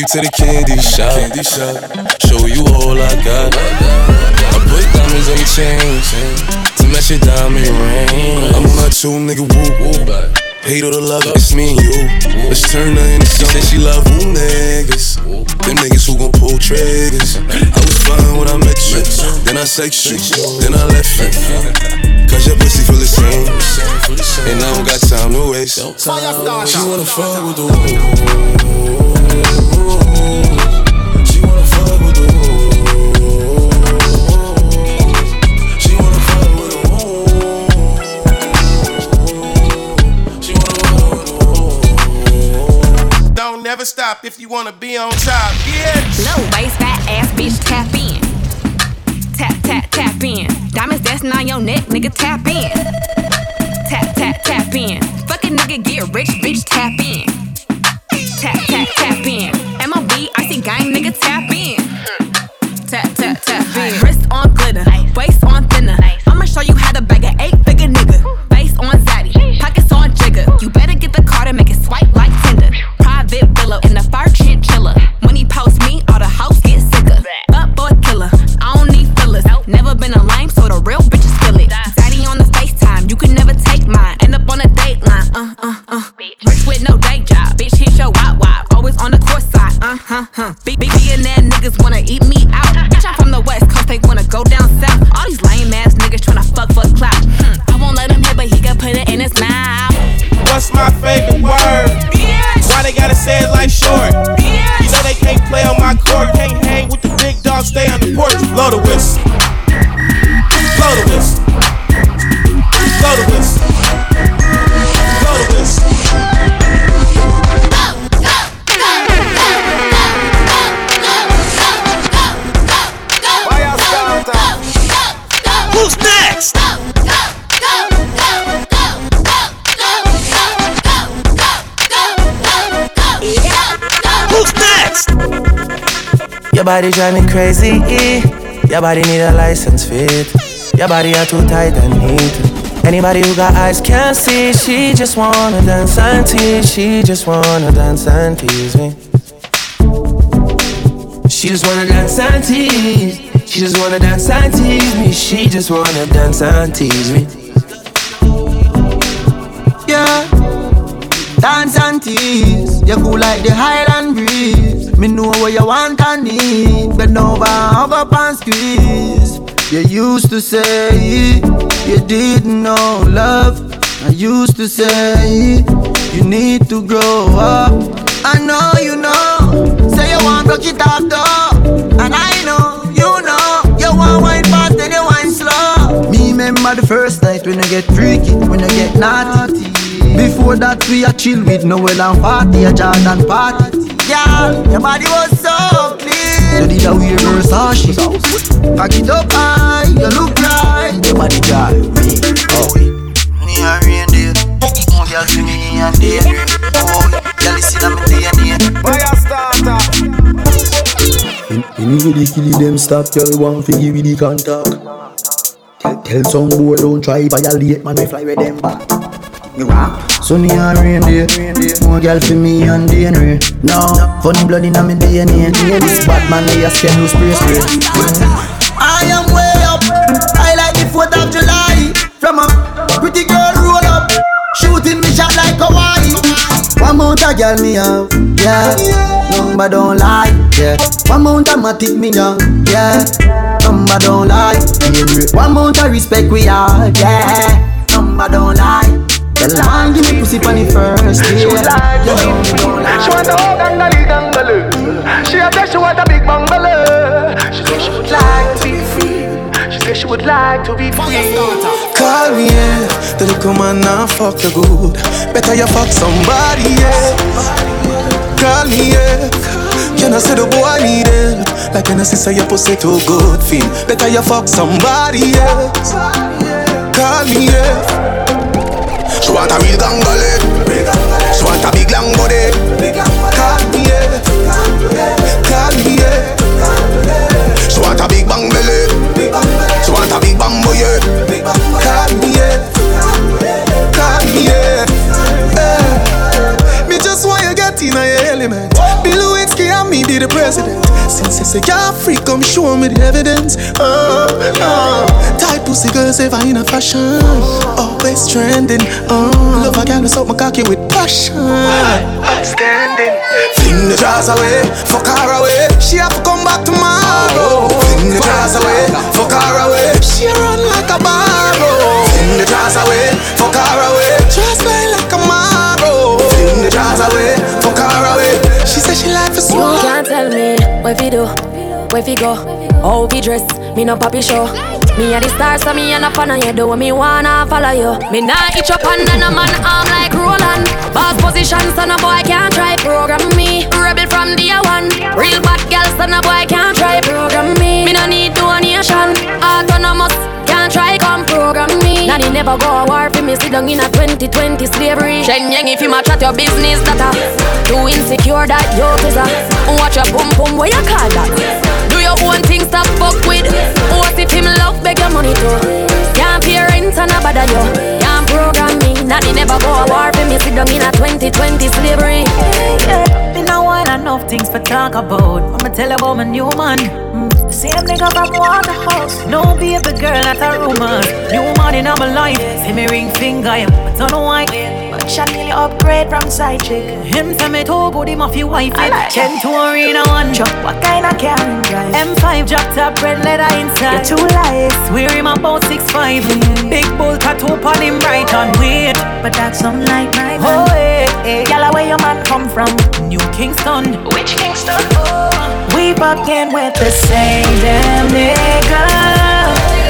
To the candy shop. Candy shop. Show you all I got. I put diamonds on your chains to match your diamond ring. I'm not your nigga, woo woo. Hate or the love, it's me and you. Let's turn her into something. She said she love who niggas. Them niggas who gon' pull triggers. I was fine when I met you. Then I sex you. Then I left you. Cause your pussy feel the same. And I don't got time to waste. She wanna fuck with the woo. She wanna fuck with the She wanna fuck with the Don't never stop if you wanna be on top. Yeah. Low waist, fat ass bitch, tap in. Tap, tap, tap in. Diamonds dancing on your neck, nigga, tap in. Tap, tap, tap in. Fuck a nigga, get rich, bitch, tap in. Tap, tap, tap in. MOB, see gang, nigga, tap in. Body drive me crazy. Your body need a license fit. Your body are too tight and neat. Anybody who got eyes can't see. She just wanna dance and tease. She just wanna dance and tease me. She just wanna dance and tease. She just wanna dance and tease me. She just wanna dance and tease me. Yeah. Dance and tease. You cool like the Highland breeze. Me know what you want and need. Bend over, hug up and squeeze. You used to say you didn't know love. I used to say you need to grow up. I know you know. Say you want broke it off though. And I know, you know. You want wine fast and you wine slow. Me remember the first night when you get freaky, when you get naughty. Before that we a chill with Noel and party, a Jordan party. Girl, your body was so clean. You did a wear Versace. Pack it up high, you look right. Your body drive me, oh. Me a reindeer. Oh, girl, see me and day. Oh, girl, you see that me day and day. Fire starter. Anybody kill them stop, girl want to give you the contact. Tell, tell some boy don't try violate, man we fly with them back. Sunny and reindeer. More girl for me and DNA. No, funny blood in my DNA. This bad man lay a skin who spray spray. I am way up. I like the 4th of July. From a pretty girl roll up. Shooting me shot like Hawaii. One mount a girl me have, yeah. Number don't lie, yeah. One mount a matic me young, yeah. Number don't lie, yeah. One mount a respect we have, yeah. Number don't lie. The line give me pussy the first day. She would like don't. She want a hug and a. She a say she want a big bungalow. She say she would like to be free. She say she would like to be free. Call me, yeah. The little man now fuck you good. Better you fuck somebody, yeah. Call me, yeah. Can I say the boy need it? Like when I say your pussy too good, feel. Better you fuck somebody, yeah. Call me, yeah. She want a real gangale She want a big long body. She want a big bang belly. She want a big me, just want you get in element. Bill Lewinsky and president. Since you say you're free, come show me the evidence. Oh, oh. Tight pussy girls ever in a fashion. Always trending. Oh, love a girl up my cocky with passion. Outstanding. Fling the jars away, fuck her away. She have to come back tomorrow. Fling the jars away, fuck her away. She run like a barrow. Fling the jars away, fuck her away. Just like a marrow. Fling the jars away, fuck her away. She said she like for You can't tell me where fi do, where fi go, how fi dress. Me no papi show. Me a the star, so me a no fan of you. Do what me wanna follow you. Me nah itch up under no man arm like Roland. Boss position, so no boy can't try program me. Rebel from day one. Real bad girl, so no boy can't try program me. Me no need donation. Autonomous. Can't try come program me. Nanny never go a war for me. Sit down in a 2020 slavery. Shen Yang if you match at your business that a too insecure that yo is a watch your boom boom where you call that. Do your own thing stop fuck with. What if him love beg your money too? Can't pay rent and a bother you. Can't program me. Nanny never go a war for me. Sit down in a 2020 slavery. Me no want enough things for talk about. I'ma tell about my new man. Same nigga from Waterhouse. No baby girl, that's a rumor. New man in my life. See me ring finger, him. I don't know why. But nearly upgrade from side chick. Him say me too good, him off your wife. I like Ten to arena one truck. What kind of car him drive? M5 drop top red leather inside. You too light. Swear him about six five. Big bull tattoo on him right on weird. But that's some like my man. Oh, hey, Eh, hey. Yalla, where your man come from? New Kingston. Which Kingston? Oh. We fucking with the same damn nigga.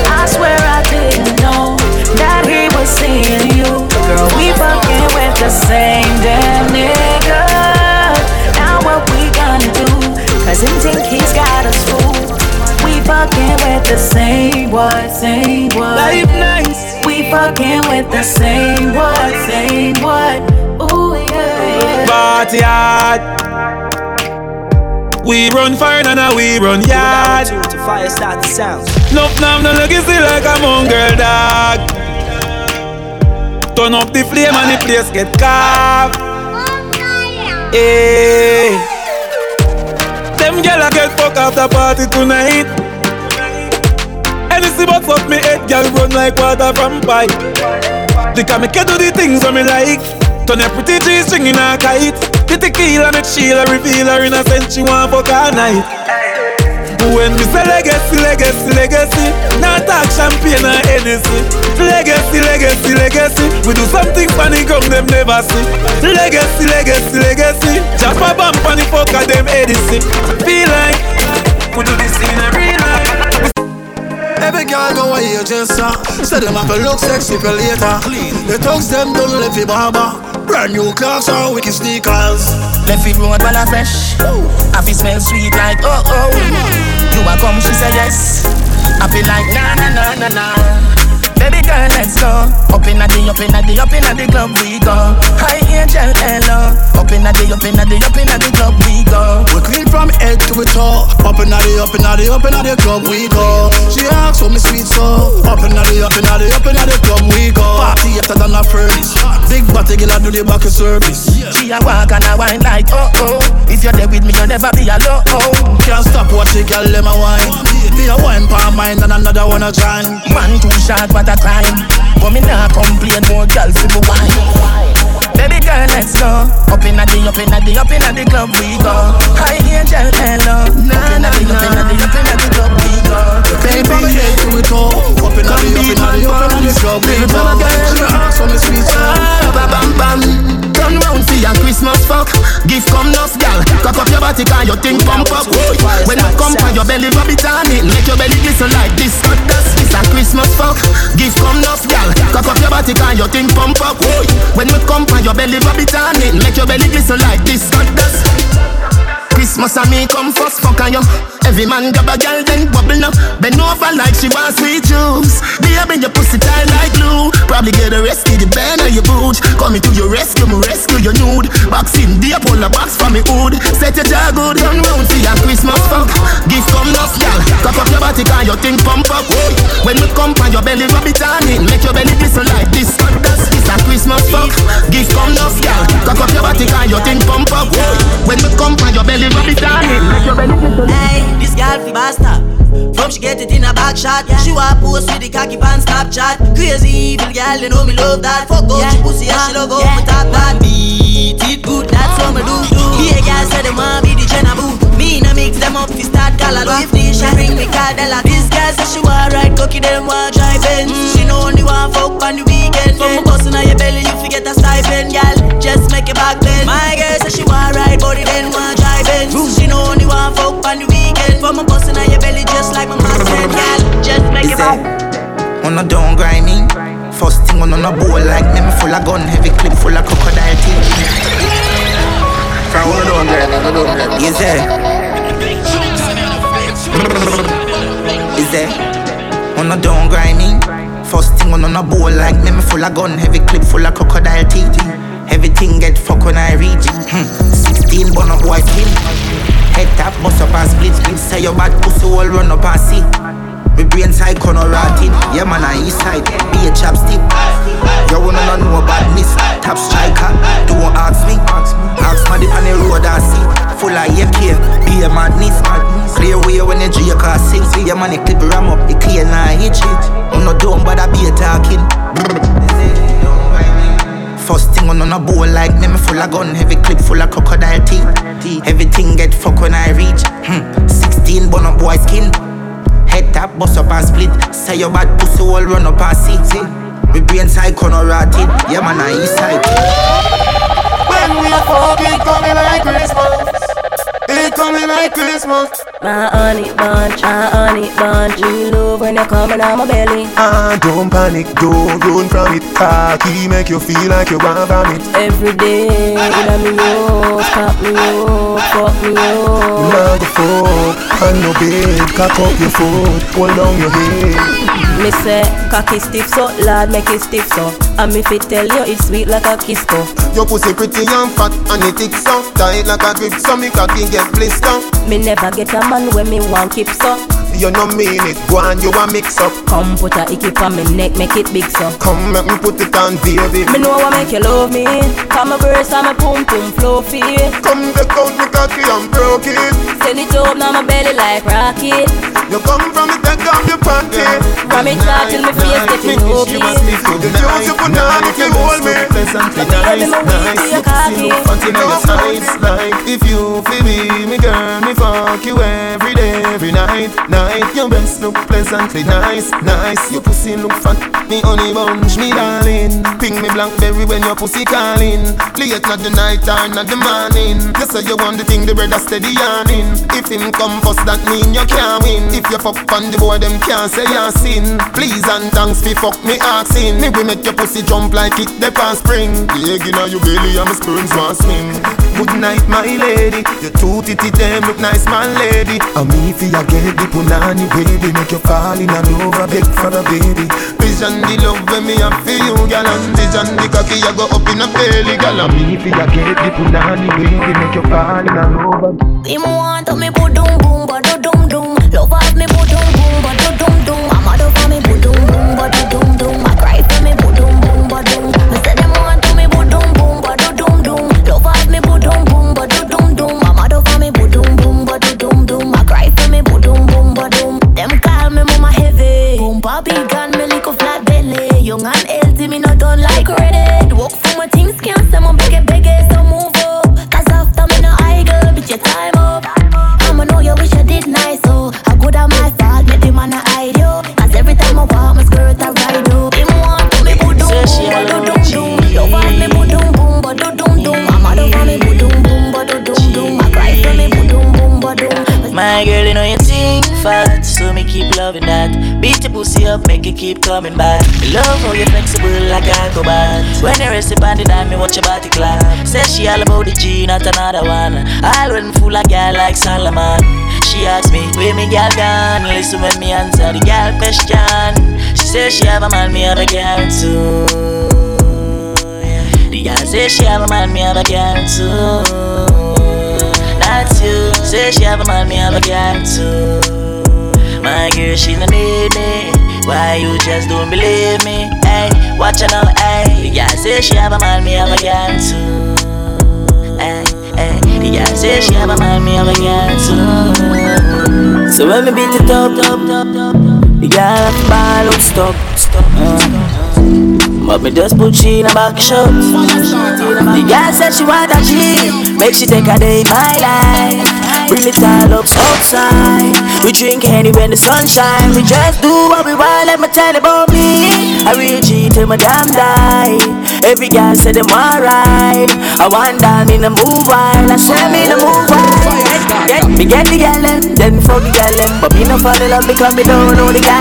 I swear I didn't know that he was seeing you. Girl, we fucking with the same damn nigga. Now what we gonna do? Cause him think he's got us fooled. We fucking with the same what, same what. Life nice. We fucking with the same what, same what. Party hard. We run fire and we run yard. To fire start the sound. Nuff nam no legacy like a mongrel dog. Turn up the flame and the place get carved. Hey. Them gyal get fuck after party tonight. Anything but fuck me head, gyal run like water from pipe. They can make you do the things that me like. Turn your pretty G string in a kite. The tequila make Sheila reveal her innocent. She want fuck all night. When we say legacy, legacy, legacy, not talk champagne or Hennessy. Legacy, legacy, legacy, we do something funny come them never see. Legacy, legacy, legacy, drop a bump on the fuck of them Edison. Feel like we do this in a real life. Every girl go away you just uh, saw Say them have to look sexy for later Clean. The thugs them done left the barber Brand new clocks or wicked sneakers Left it road while I fresh. I feel smell sweet like oh oh. You a come, she say yes. I feel like na na na na na. Baby girl, let's go. Up inna the, day, up inna the, up inna the club we go. Hi angel, hello. Up inna the, day, up inna the, day, up inna the club we go. We clean from head to the toe Up inna the, up inna the, up inna the club we go She asks for me sweet so Up inna the, up inna the, up inna the club we go Party hotter than a furnace Big body girl I do the back of service She a walk and a wine like oh oh. If you're there with me, you'll never be alone. Oh. Can't stop watching girl them a wine Be a wine palm mine and another one a join Man too short, what a crime. But me nah complain more girls for me wine. Baby girl, let's go. Up inna the, up inna the, up inna the club we go. Hi angel, hello. Up inna the, up inna the, up inna the club we go. Baby head to the toe Up inna the, up inna the, up inna the club we go She asks for me sweet so Bam bam. Turn round see a Christmas fuck. Gift come enough, gal. Cock up your body 'cause your thing pump up. When you come from your belly, rub it on it. Make your belly glisten like this. Cut dust. It's a Christmas fuck. Gift come enough, gal. Cock up your body 'cause your thing pump up. When you come from your belly, rub it on it. Make your belly glisten like this. Cut dust. Christmas and me come first, fuck on you. Every man grab a girl, then bubble up. Bend over like she wants sweet juice. Baby, your pussy tight like glue. Probably get arrested, the band of your boot. Coming to your rescue, me rescue your nude. Box in deep, pull a box from me hood. Set your jaw good, run round for your Christmas fuck. Give come enough, gal. Cock up your body, cause your thing pump up. When you come on your belly, rub it on it. Make your belly glisten like this. It's a Christmas fuck. Give come enough, gal. Cock up your body, cause your thing pump up. When you come on your belly, it, rub it on it. Hey, this girl fi basta. From she get it in a back shot. Yeah. She want post with the cocky pants, Snapchat. Crazy evil girl, they know me love that. Fuck up, yeah. she pussy and she love up yeah. me top that. Beat it good, that's what me do. do. Yeah, girl said they want be the gentleman mix them up, fi start call a If they she bring me Cardella. This girl say she want ride cocky, them want drive Benz. She know only want fuck on the weekend. From me bustin' on your belly, you forget a stipend, girl. Just make it back then. My girl say she want ride body, then want drive Benz. She know only want fuck on the weekend. From me bustin' on your belly, just like my man said, girl. Just make it back. On a don't grind me. First thing on a bowl like me, me full of gun, heavy clip full of crocodile teeth. From on a don't grind, on a don't grind. You say? Is there? On a don't grind me. First thing on a bowl like me, me full of gun, heavy clip full of crocodile teeth. Everything get fuck when I reach. Hmm. 16 bun up white skin. Head tap, bust up and split split. Say your bad pussy all run up and see. My brain side corner rotted. Yeah man, I east side. Be a chapstick. You wanna know badness. Top striker. Don't ask me. Ask dip on the road I see. Full of AK. Be a madness. Clear way when the J car sing. See your money clip ram up. The clear now hitch it. I'm not dumb, but I be a talking. First thing on a bowl like me, me full of gun, heavy clip full of crocodile teeth. Everything get fuck when I reach. Hmm. 16 bun up boy skin. Head tap, bust up and split. Say your bad pussy all run up and see. see. Me brain side corner rotted. Yeah man, I east side. When we are fucking coming like Christmas. It coming like Christmas. My honey bunch, my honey bunch. You love when you're coming out my belly. Ah, don't panic, don't run from it. Cocky make you feel like you want vomit. Every day, in me up, stop me up, fuck me up. Now go fuck, and no bed, cock up your foot, hold down your head. Me say, cocky stiff so, lad make it stiff so. And me fit tell you it's sweet like a kiss go. Your pussy pretty and fat and it thick so Tight like a grip so me cocky get blister Me never get a man when me want keep so. You no mean it, go on you a mix up Come put a icky on me neck, make it big so. Come make me put it on baby Me know what make you love me. Come a verse and my pum pum fluffy. Come take out me cocky and broke it Send it up now my belly like rocket. You come from me take off your panty From it start till me face getting ugly. The juice you put on if you hold me Pleasantly nice, nice You pussy look fat in your size Like if you feel me, me girl, me fuck you every day, every night, night Your best look pleasantly nice, nice. Your pussy look fat, me honey bunch, me darling. Ping me blackberry when your pussy calling. Late not the night or not the morning. You say you want the thing, the brother steady yarning If him come first, that mean you can't win. If you fuck on the boy, them can't say you sin. Please and thanks fi fuck me asking. Me we make your pussy jump like it the past spring. The egg inna your belly and my sperms want swim Good night my lady. Your two titty them look nice my lady. And me fi a get the punani baby Make you fall in and over beg for a baby. Vision the love when me have for you gal And vision the cocky you go up in a belly gal And me fi a get the punani baby Make you fall in and over Him want to me put dum boom, but do dum dum. Love have me put dum boom, My girl, you know you think fat, so me keep loving that. Beat your pussy up, make it keep coming back. Love how you flexible like acrobat. When you rest upon the dime, me watch your body clap. Say she all about the G, not another one. All when full of girl like Solomon. She ask me, where me girl gone? Listen when me answer the girl question. She say she have a man, me have a girl too. Yeah. The girl say she have a man, me have a girl too. That's you. Say she have a man, me have a girl too. My girl, she no need me. Why you just don't believe me? Hey, watch her now, hey. The girl say she have a man, me have a girl too. Hey, hey. The girl say she have a man, me have a girl too. So when me beat it up, up, up, up, the girl ball out stop, stop. Uh. But me just put she in a back shot. The girl said she want a G, make she take a day in my life. Bring it all up outside. We drink any when the sun shine. We just do what we want. Let me tell about me. I reach it till my damn die. Every girl say them alright. I want down in the move wild. I say me the move wild. Me get the gal then fuck the gal But me no fall in love because me don't know the Plenty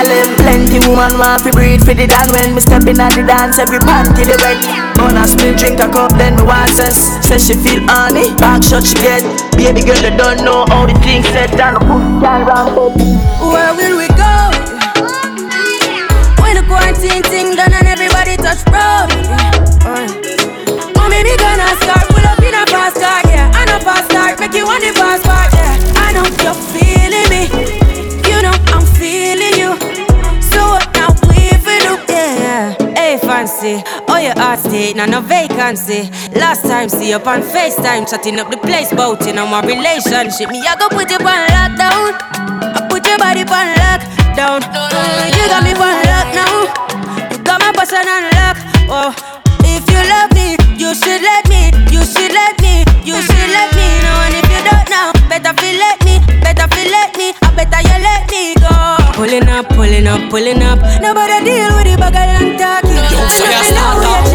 woman want to breathe for the dance when me step in at the dance. Every panty the red. Bonus me drink a cup then me want sense. Say she feel honey. Back shot she get. Baby girl they don't know how the things set down the pussy can round Where will we go? When the quarantine thing done and everybody touch road. Mommy, me gonna start pull up in a fast car, yeah And a fast start, make you want the fast part, yeah I know you're feeling fancy, oh your heart state, now no vacancy. Last time see up on FaceTime, chatting up the place bout on my relationship. Me I go put you on lockdown. I put your body on lockdown. Mm, You got me on lock now. You got my person on lock. Oh, if you love me, you should let me. You should let me, you should let me know. And if you don't know, better feel let me. Better feel let me, I better you let me go. Pulling up, pulling up, pulling up. Nobody deal with the bag and Yo, so Let you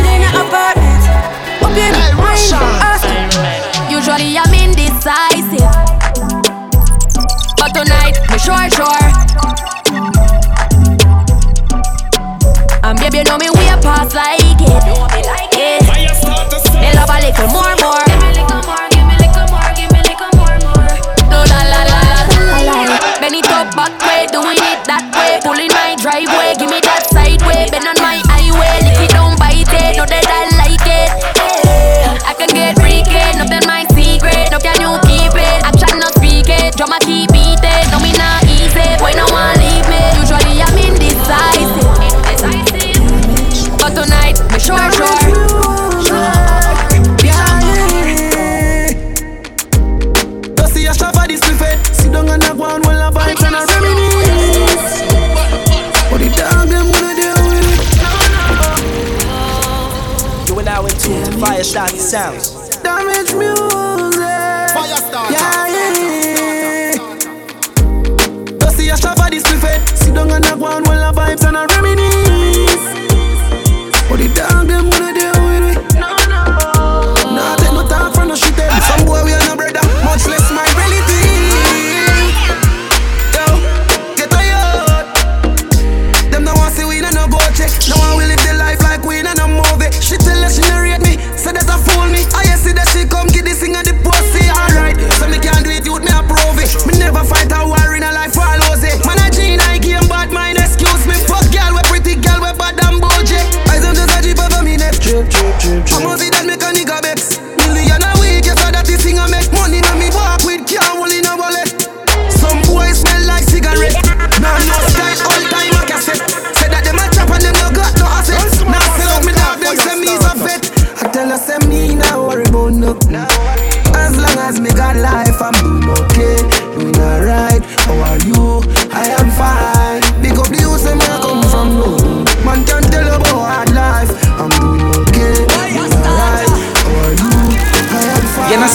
Sounds.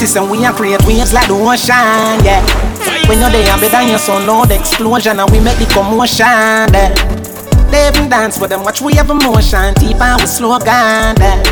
System we a create waves like the ocean, yeah. When you're there, better your son the explosion and we make the commotion, yeah. They even dance with them, watch we have emotion, deep and we slow down, yeah.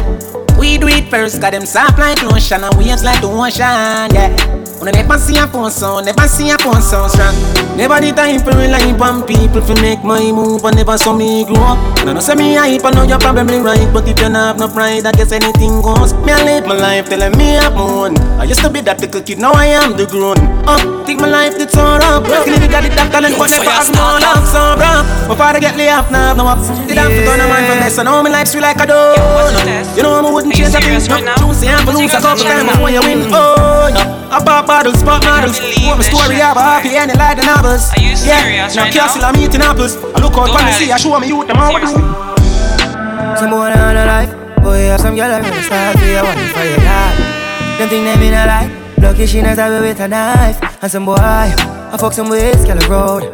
We do it first, got them soft like lotion and waves like the ocean, yeah. I never see a phone sound, never see a phone sound strong. Never the time for rely on people to make my move, and never saw me grow up. And I know say me hype, I know you're probably right, but if you don't have no pride, I guess anything goes. Me I live my life telling me I'm on. I used to be that little kid, now I am the grown. Uh, think my life it's all up. We got it that talent, but never have no love, so bro. My father get laid off now, no up. Did have to turn a mind from this, so now my life's sweet like a dough. You know I'm wouldn't change a thing. Juicy lose a couple times before you win. Oh, no. I pop bottles, bought models. What my story have a happy ending like the novels. Are you Yeah, serious now right castle now? I'm eating apples. I look out when I see I show me youth them how I do. Some boy on a life, boy have some girl I really start for you, one for your life. Them think them in a life, lucky she not have with a knife. And some boy, I fuck some ways, girl road.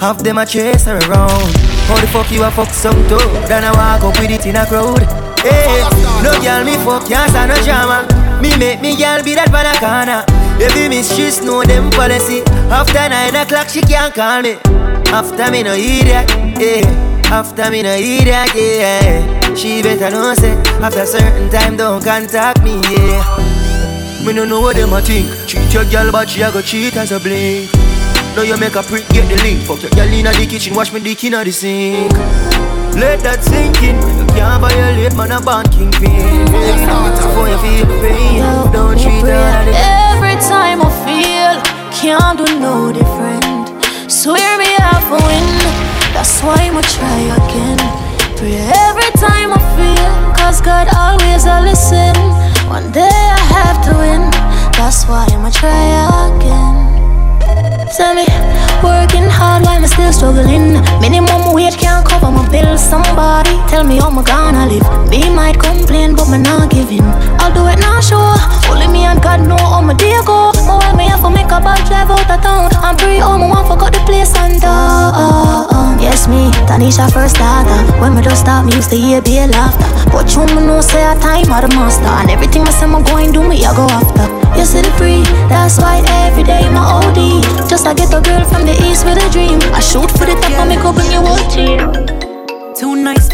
Half them a chase her around. How the fuck you a fuck some too? Then I walk up with it in a crowd. Hey, no girl me fuck can't stand no drama. Me make me girl be that banana. Baby miss she know them policy. After nine o'clock she can't call me. After me no idiot, yeah. After me no idiot, yeah. She better know say after certain time don't contact me, yeah. Me no know what them a think. Cheat your girl, but she a go cheat as a blink. Now you make a prick, get the link. Fuck your girl inna the kitchen, wash me dick inna the sink. Let that sink in. You can't violate man a banking pin. Before you feel pain, don't treat her Every time I feel, can't do no different. Swear me half a win, that's why I'ma try again. Pray every time I feel, cause God always a listen. One day I have to win, that's why I'ma try again. Tell me, working hard, why am I still struggling? Minimum wage can't cover my bills. Somebody tell me how am I gonna live? Me might complain, but me not giving. I'll do it now, sure. Only me and God know how my day go. But when me have to make a bad drive out of town, I'm free home, I want forgot the place and uh, Yes, me, Tanisha first starter. When me just start, me used to hear be a laughter. But you me know say a time of the master, and everything I say I'm going do me, I go after. You see the free, that's why every day my OD.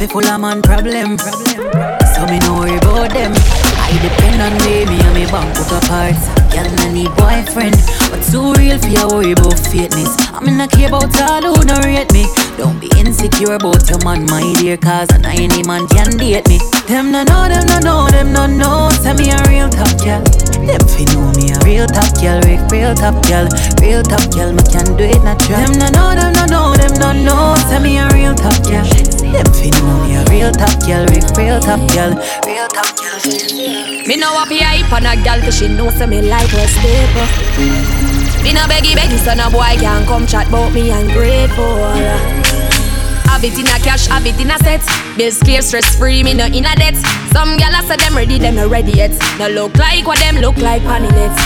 Nice, people, I'm on problem. So me no worry about them. I depend on me, me and me bank book apart. Girl, I need boyfriend, but too real for you worry about fakeness. I'm in a care about all who don't rate me. Don't be insecure about your man, my dear, cause an any man can date me. Them no know, them no know, them no know. Tell me a real top girl. Them fi know me a real top girl, real, top girl, real top girl. Me can do it natural. Them no know, them no know, them no know. Tell me a real top girl. Them fi know me a real top girl, real, top girl, real top girl. Me no happy hype on a gal cause she know say me like her staple Me no beggy beggy so no boy can come chat bout me ungrateful Have it in a cash, have it in a set. Bills clear, stress free, me no in a debt. Some gal say them ready, them no ready yet. No look like what them look like on net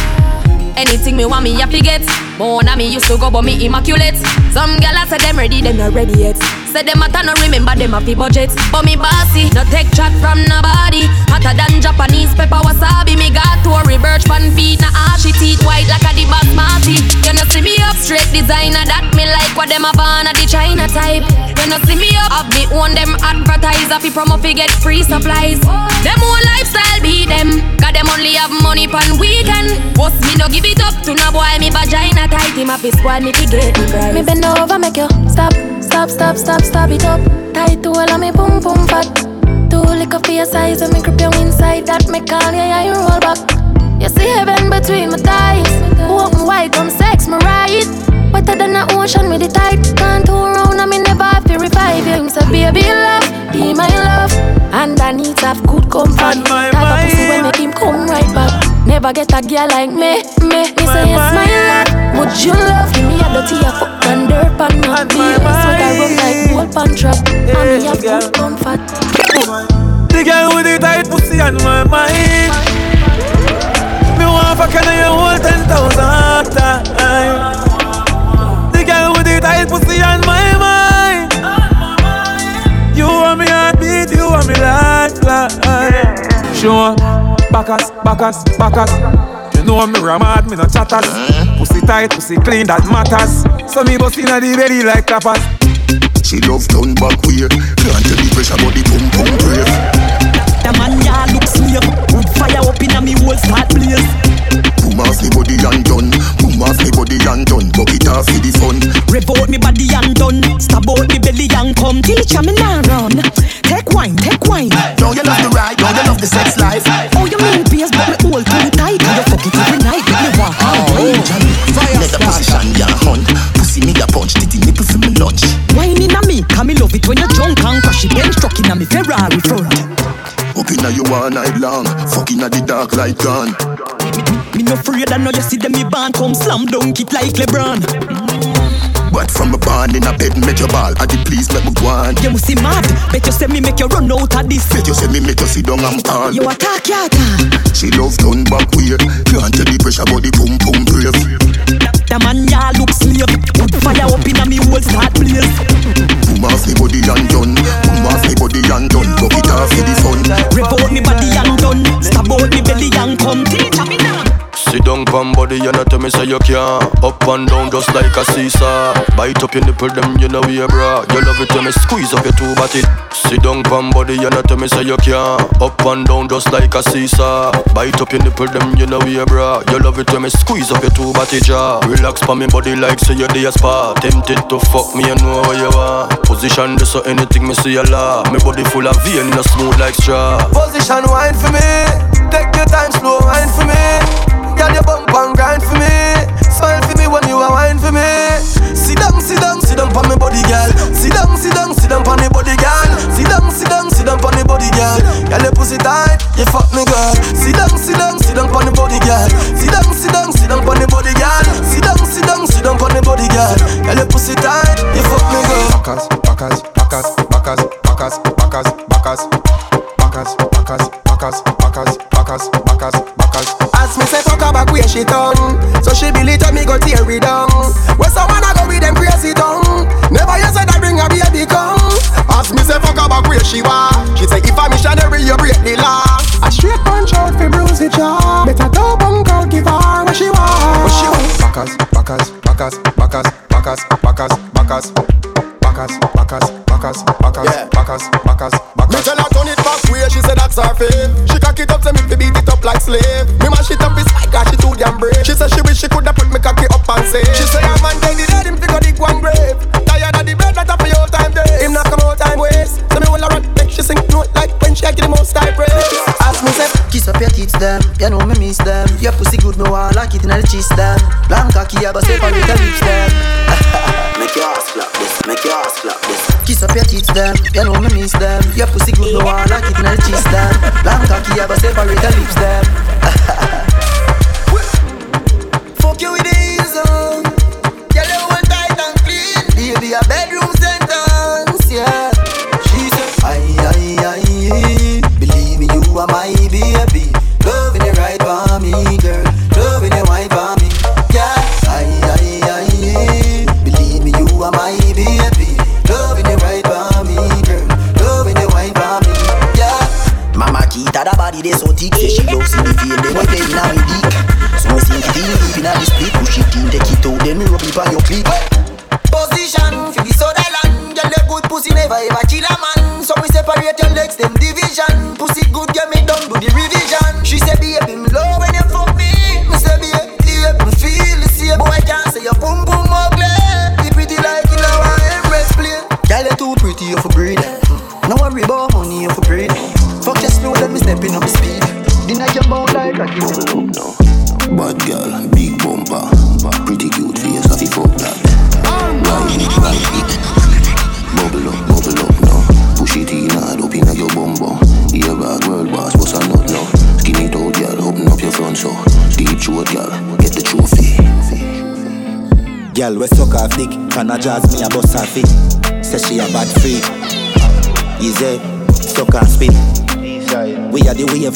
Anything me want me have to get. More than me used to go but me immaculate. Some gal say them ready, them not ready yet Say them matter no remember them have to budget. But me bossy, no take chat from nobody. Hotter than Japanese pepper wasabi. Me got to a reverse pan feet Na ashy ah, teeth white like a the basmati You know see me up straight designer That me like what them have on a the China type. You know see me up Have me own them advertiser Fi promo fi get free supplies. Them whole lifestyle be them. Cause them only have money pan weekend. Boss me no give it up to no boy Me vagina tight. Him up his squad me fi get the prize Me bend over, make you stop, stop, stop, stop, stop it up. Tight to all of me boom boom fat. Too liquor for your size when me grip you inside. That me call yeah, yeah, you roll back. You see heaven between my thighs. Open wide, come sex me right. Wetter than the ocean with the tide. Can't turn around, I me never have to revive you. So baby love, be my love. And I need to have good comfort. Type of pussy when make him come right back. Never get a girl like me, me. Me say yes, my love. Would you love me? A dirty a fuck and dirt pan not be a sweat I run like gold pan trap. And me have good comfort. The girl with the tight pussy on my mind. Me want fuck you you hold ten thousand time. The girl with the tight pussy on my mind. You want me heartbeat, you want me lifeline. Sure, backus, backus, backus. You know me ramad, me no chatters. Pussy tight, pussy clean, that matters. So me bust inna the belly like tapas. She love turn back way Can't tell the pressure but the pum pum brave The man ya look slave Wood fire up inna me whole start blaze Boom off me body and done. Boom off me body and done? Bucket off for the fun Rev out me body and done. Stab out me belly and come. Teacher me nah run. Take wine, take wine. Now you love the ride, now you love the sex life? Oh you mean bass but me hold too tight. You fuck it every night Make me walk. Oh, Fire Let the position ya hunt Pussy me a punch Titty nipple for me lunch. Wine me Cause me love it when you drunk and crash it. Then struck inna me Ferrari front. Up inna you all night long. Fuck inna the dark light gone Me no afraid I know you see them me band Come slam dunk it like LeBron But from a band in a bed make your ball Adi please make me go on You must see mad Bet you say me make you run out of this Bet you say me make you sit down and call You attack yata She love turn back way Can't tell the pressure but the pum pum brave The man ya look. Put fire up inna me whole start blaze. Boom off me body and done. Boom off me body and done. Rock it off for the sun. Rev out me body and done. Stab out me belly and come. Teach me now. Sit down pon body and you tell me say you can't Up and down just like a seesaw. Bite up your nipple them you know we a bra You love it when me squeeze up your two body. Sit down pon body and you tell me say you can't Up and down just like a seesaw. Bite up your nipple them you know we a bra You love it when me squeeze up your two body jaw Relax pon me body like say you day a spa. Tempted to fuck me you know where you are. Position this so anything me see a law Me body full of vein no smooth like straw. Position wine for me. Take your time, slow wine for me. Girl, you bump and grind for me. Smile for me when you are wine for me. Sit down, sit down, sit down on me body, girl. Sit down, sit down, sit down on me body, girl. Sit down, sit down, sit down on me body, girl. Girl, you pussy tight, you fuck me, girl. Sit down, sit down, sit down on the body, girl. Sit down, sit down, sit down on the body, girl. Sit down, sit down, sit down on the body, girl. Girl, you pussy tight, you fuck me, girl. Backers, backers, backers, backers, backers, backers, backers, backers, backers, backers, backers, backers, backers, backers. As me say fuck her back where she tongue So she believe me go tear it down Where someone I go with them crazy tongue Never you said I bring a baby come As me say fuck her back where she was. She say if I'm missionary, you break the law. A straight punch out fi bruise the jaw Better go bunk out give her what she want What she want? Backers, backers, backers, backers, backers, backers, backers, backers, backers, backers, backers, backers, backers, Me tell her turn it back way, she say that's her fave. She cock it up, say me fi beat it up like slave. Me mash it up, it's like she too damn brave. She say she wish she coulda put me cocky up and say. She say her man dead, he dead, him fi go dig one grave. Tired of the bread, that for your time days. Him not come out time waste. So me will a run, make she sing note like when she get the most high praise. Ask me say, kiss up your teeth them. You know me miss them. Your pussy good, me want like it in the cheese them. Long cocky, I go separate the lips them. make your ass flap this, make your ass flap this. Kiss up your teeth them. You know me miss them. Your pussy good, me want like it in the cheese them. Long cocky, I go separate the lips them. Fuck you with the heels on. Girl, you want tight and clean. Baby, a bedroom sentence, yeah. She said, aye, aye, aye. Believe me, you are my baby.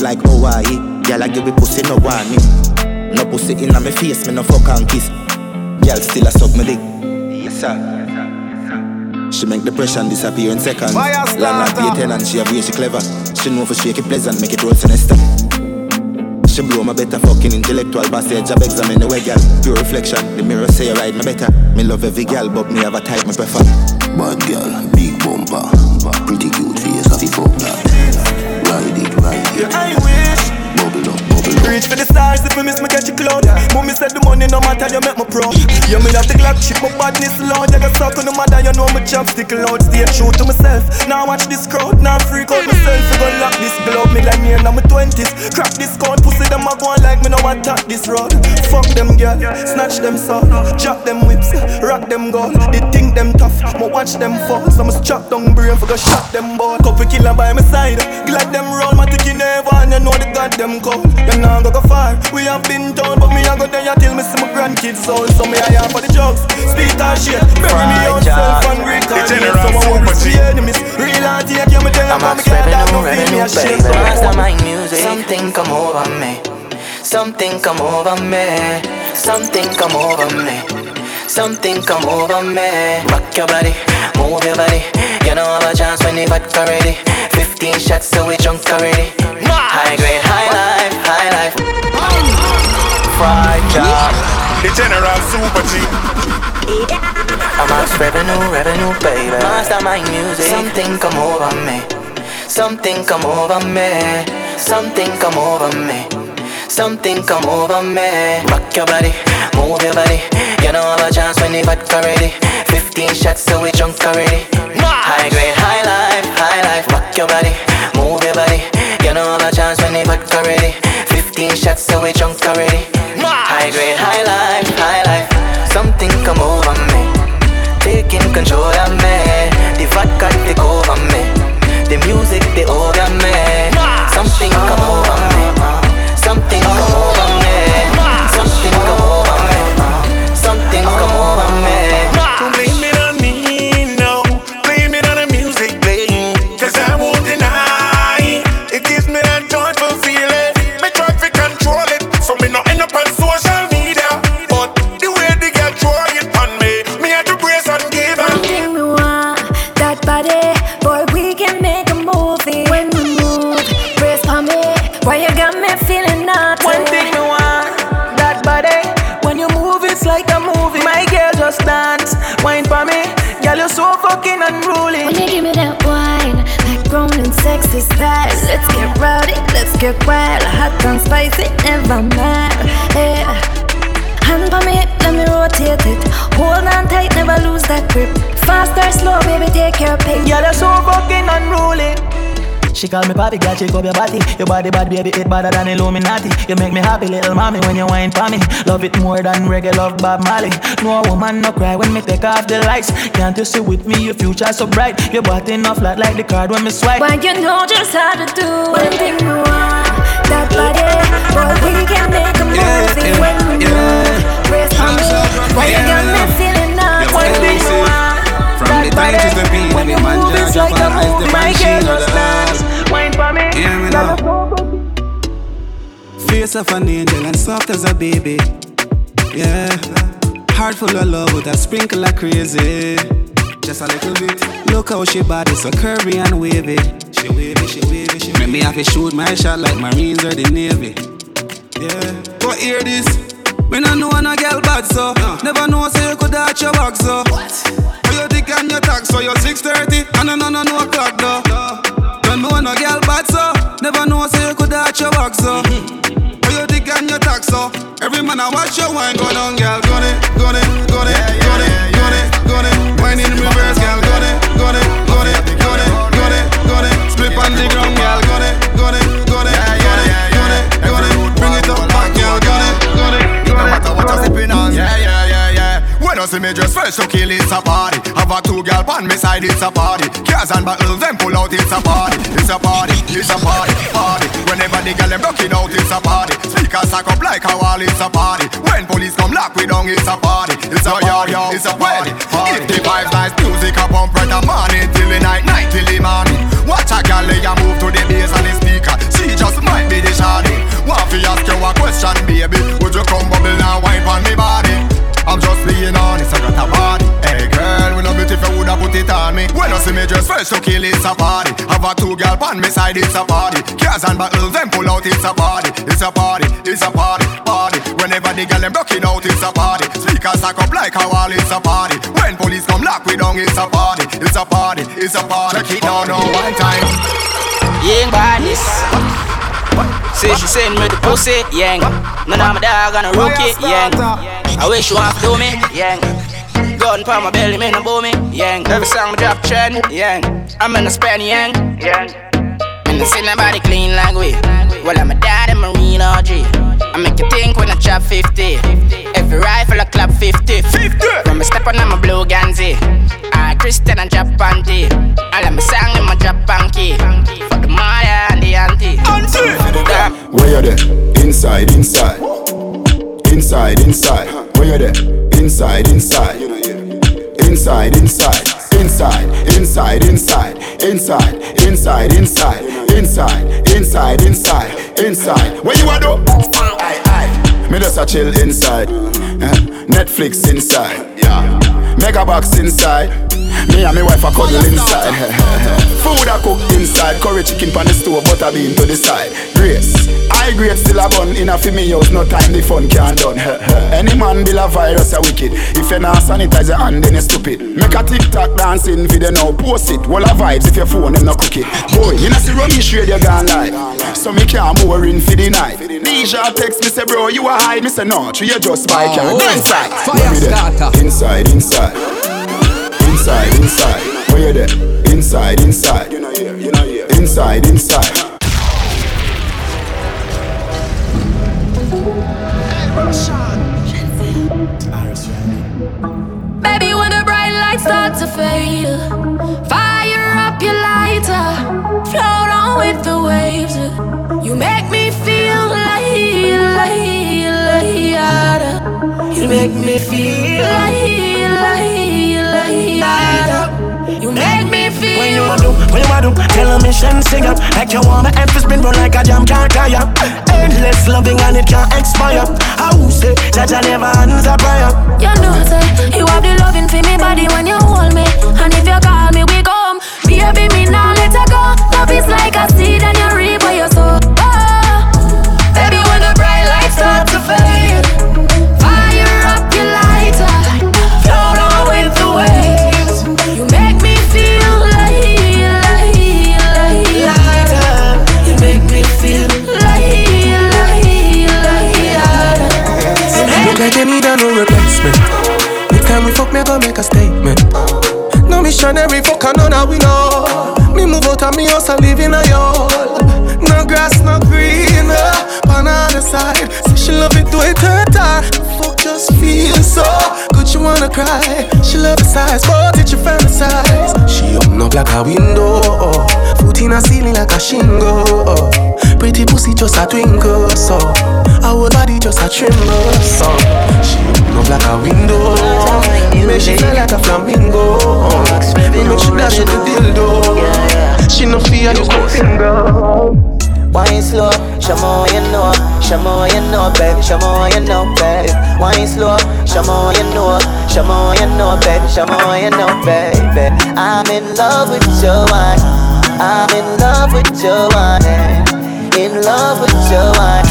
Like Hawaii. Girl, I give me pussy no warning. No pussy inna me face, me no fuck and kiss. Girl, still a suck me dick. Yes sir. She make depression disappear in seconds. Fire Land starter. at and she a way she clever. She know for shake it pleasant, make it roll sinister. She blow my better fucking intellectual passage. I examine the way, girl. Pure reflection. The mirror say you ride me better. Me love every girl, but me have a type me prefer. Bad girl, big bumper, pretty cute face, I fi fuck that. It. I wish. Reach for the stars if you miss me catch you cloud Mommy said the money no matter you make me proud Yeah, me have the Glock shit my badness loud You got stuck on the mother you know me chopstick loud Stay true to myself. Now watch this crowd Now freak out myself. You gon' lock this glove Me like me in my twenties. Crack this code Pussy them a go on like me no attack this road. Fuck them girl Snatch them soul. Drop them whips Rock them gold. They think them tough Me watch them fall. So me strap down brain For go shot them ball. Couple killer by my side Glad them roll My never And you know the goddamn call You know go go far We have been down But me I go there Till me see my grandkids soul So me I have for the drugs Speak our shit Bury me own self And recall me So I won't risk the enemies Real hard take you me there I'm But me Max can't die Revenue, No feel me Revenue, baby. So Mastermind music. Something come over me. Something come over me. Something come over me. Something come over me. Rock your body, move your body. You know have a chance when you vodka ready. 15 shots, so we drunk already. High grade, high life, high life. Fried job. The general super G. I'm max revenue, revenue, baby. Mastermind music. Something come over me. Something come over me. Something come over me. Something come over me. Rock your body, move your body. You know have a chance when you vodka ready. 15 shots, so we drunk already. High grade, high life, high life. Rock your body, move your body. You know a chance when you vodka ready. 15 shots, so we drunk already. High grade, high life, high life. Something come over me, taking control of me. Style, let's get rowdy, let's get wild, hot and spicy, never mad. Yeah. Hand on me hip, let me rotate it. Hold on tight, never lose that grip. Fast or slow, baby, take your pick. So fucking unruly. She call me papi, girl, shake up your body. Your body bad, baby, it better than Illuminati. You make me happy, little mommy, when you whine for me. Love it more than reggae, love Bob Marley. No woman no cry when me take off the lights. Can't you see with me, your future so bright. Your body enough flat like the card when me swipe. Why you know just how to do One thing me want, that body Boy, we can make a movie when we move Brace for me Why you got me feeling naughty One thing me want, From the time to the beat, when you man move, it's judge like a movie. the My girl shield just the dance, wine for me. Hear me now. so Face of an angel and soft as a baby. Yeah. Heart full of love with a sprinkle of crazy. Just a little bit. Look how she body so curvy and wavy. She wavy, she wavy, she wavy. Make me have to shoot my shot like Marines or the Navy. Yeah. But hear this. Me no know no girl bad so. Never know say you could arch your box so. What? Oh, you dick and your tax so you're 630 and no no no no o'clock though. Don't know no girl bad so. Never know say you could arch your back so. Oh, you dick and your tax so. Every man I watch your wine go down, girl. Gun it, gun it, gun it, gun it, you see me just fresh to kill, it's a party. Have a two girl pan me side, it's a party. Cars and bottles, them pull out, it's a party. It's a party, it's a party, party. Whenever the girl them rocking out, it's a party. Speakers stack up like a wall, it's a party. When police come lock we down, it's a party. It's a party, it's a party. If the vibes nice, music a pump right the morning till the night, night till the morning. Watch a girl lay a move to the bass and the speaker. She just might be the shawty. Want to ask you a question, baby? Would you come bubble and wine on me body? I'm just being honest, I got a party. Hey girl, we love it if you woulda put it on me. When you see me just fresh to kill, it's a party. Have a two girl pan me side, it's a party. Cars and bottles, them pull out, it's a party. It's a party, it's a party, party. Whenever the girl them rocking out, it's a party. Speakers stack up like a wall, it's a party. When police come lock we down, it's a party. It's a party, it's a party. Check it down now one time. Yang badness. Say she send me the pussy, yang. None of my dog on a rookie, yang. I wish you want to do me, yang. Gun pa my belly, me no bow me, yang. Every song me drop trend, yang. I'm in a span, yang, yang. And I see nobody clean like we. Well, I'm a daddy marine OG. I make you think when I chop 50. Every rifle I clap 50. 50. From a step on I'm a blue Ganzi. I Christian and drop panty. All of my song in my drop panky. For the mother and the auntie. Damn. Where you there? Inside, inside. Inside, inside. Where you there? Inside, inside. Inside, inside. Inside, inside, inside. Inside, inside, inside. Inside, inside, inside. Inside. Where you are though? Aye, aye. Me just a chill inside. Eh? Netflix inside. Yeah. Mega box inside. Me and my wife a cuddle inside. Food I cook inside. Curry chicken pan the stove, butter bean to the side. Grace. I grade still a bun in a fi me house. No time the fun can't done. Any man build a virus a wicked. If you not sanitize your hand, then you stupid. Make a TikTok dancing video now. Post it. Wall of vibes if your phone them no cook it. Boy, you know see rubbish radio gone live. So me can't more in for the night. Deja text me say bro you a hide. Me say no, you are just buy Oh, inside. Fire me starter. Inside, inside. Inside, inside. Where you there? Inside, inside. You know here, you know here. Inside, inside. Baby, when the bright lights start to fade, fire you make me feel like, like, like, you make me feel. When you a do, when you a do, tell a mission sing up Like you want my F spin run like a jam can't tire Endless loving and it can't expire How say, Jah Jah never answer prayer You know, say, you have the loving for me body when you hold me. And if you call me, we come. Wine slow, show more you know, show more you know, baby, show more you know, baby. Wine slow, show more you know, show more you know, baby, show more you know, baby. I'm in love with your wine, I'm in love with your wine, in love with your wine.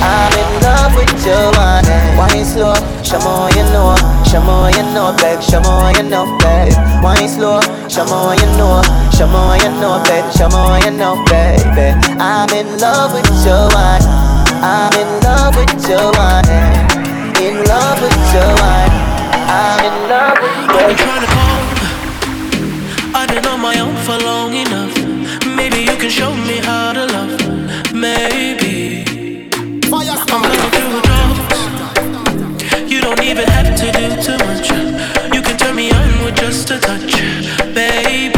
I'm in love with your wine. Wine slow, show more you know, show more you know, baby, show more you know, baby. Wine slow, show more you know, Show me what you know, baby. Show me what you know, baby. I'm in love with your wine. I'm in love with your wine. In love with your wine. I'm in love with your wine. I've been trying to home. I've been on my own for long enough. Maybe you can show me how to love. Maybe. I'm gonna do a job. You don't even have to do too much. You can turn me on with just a touch, baby.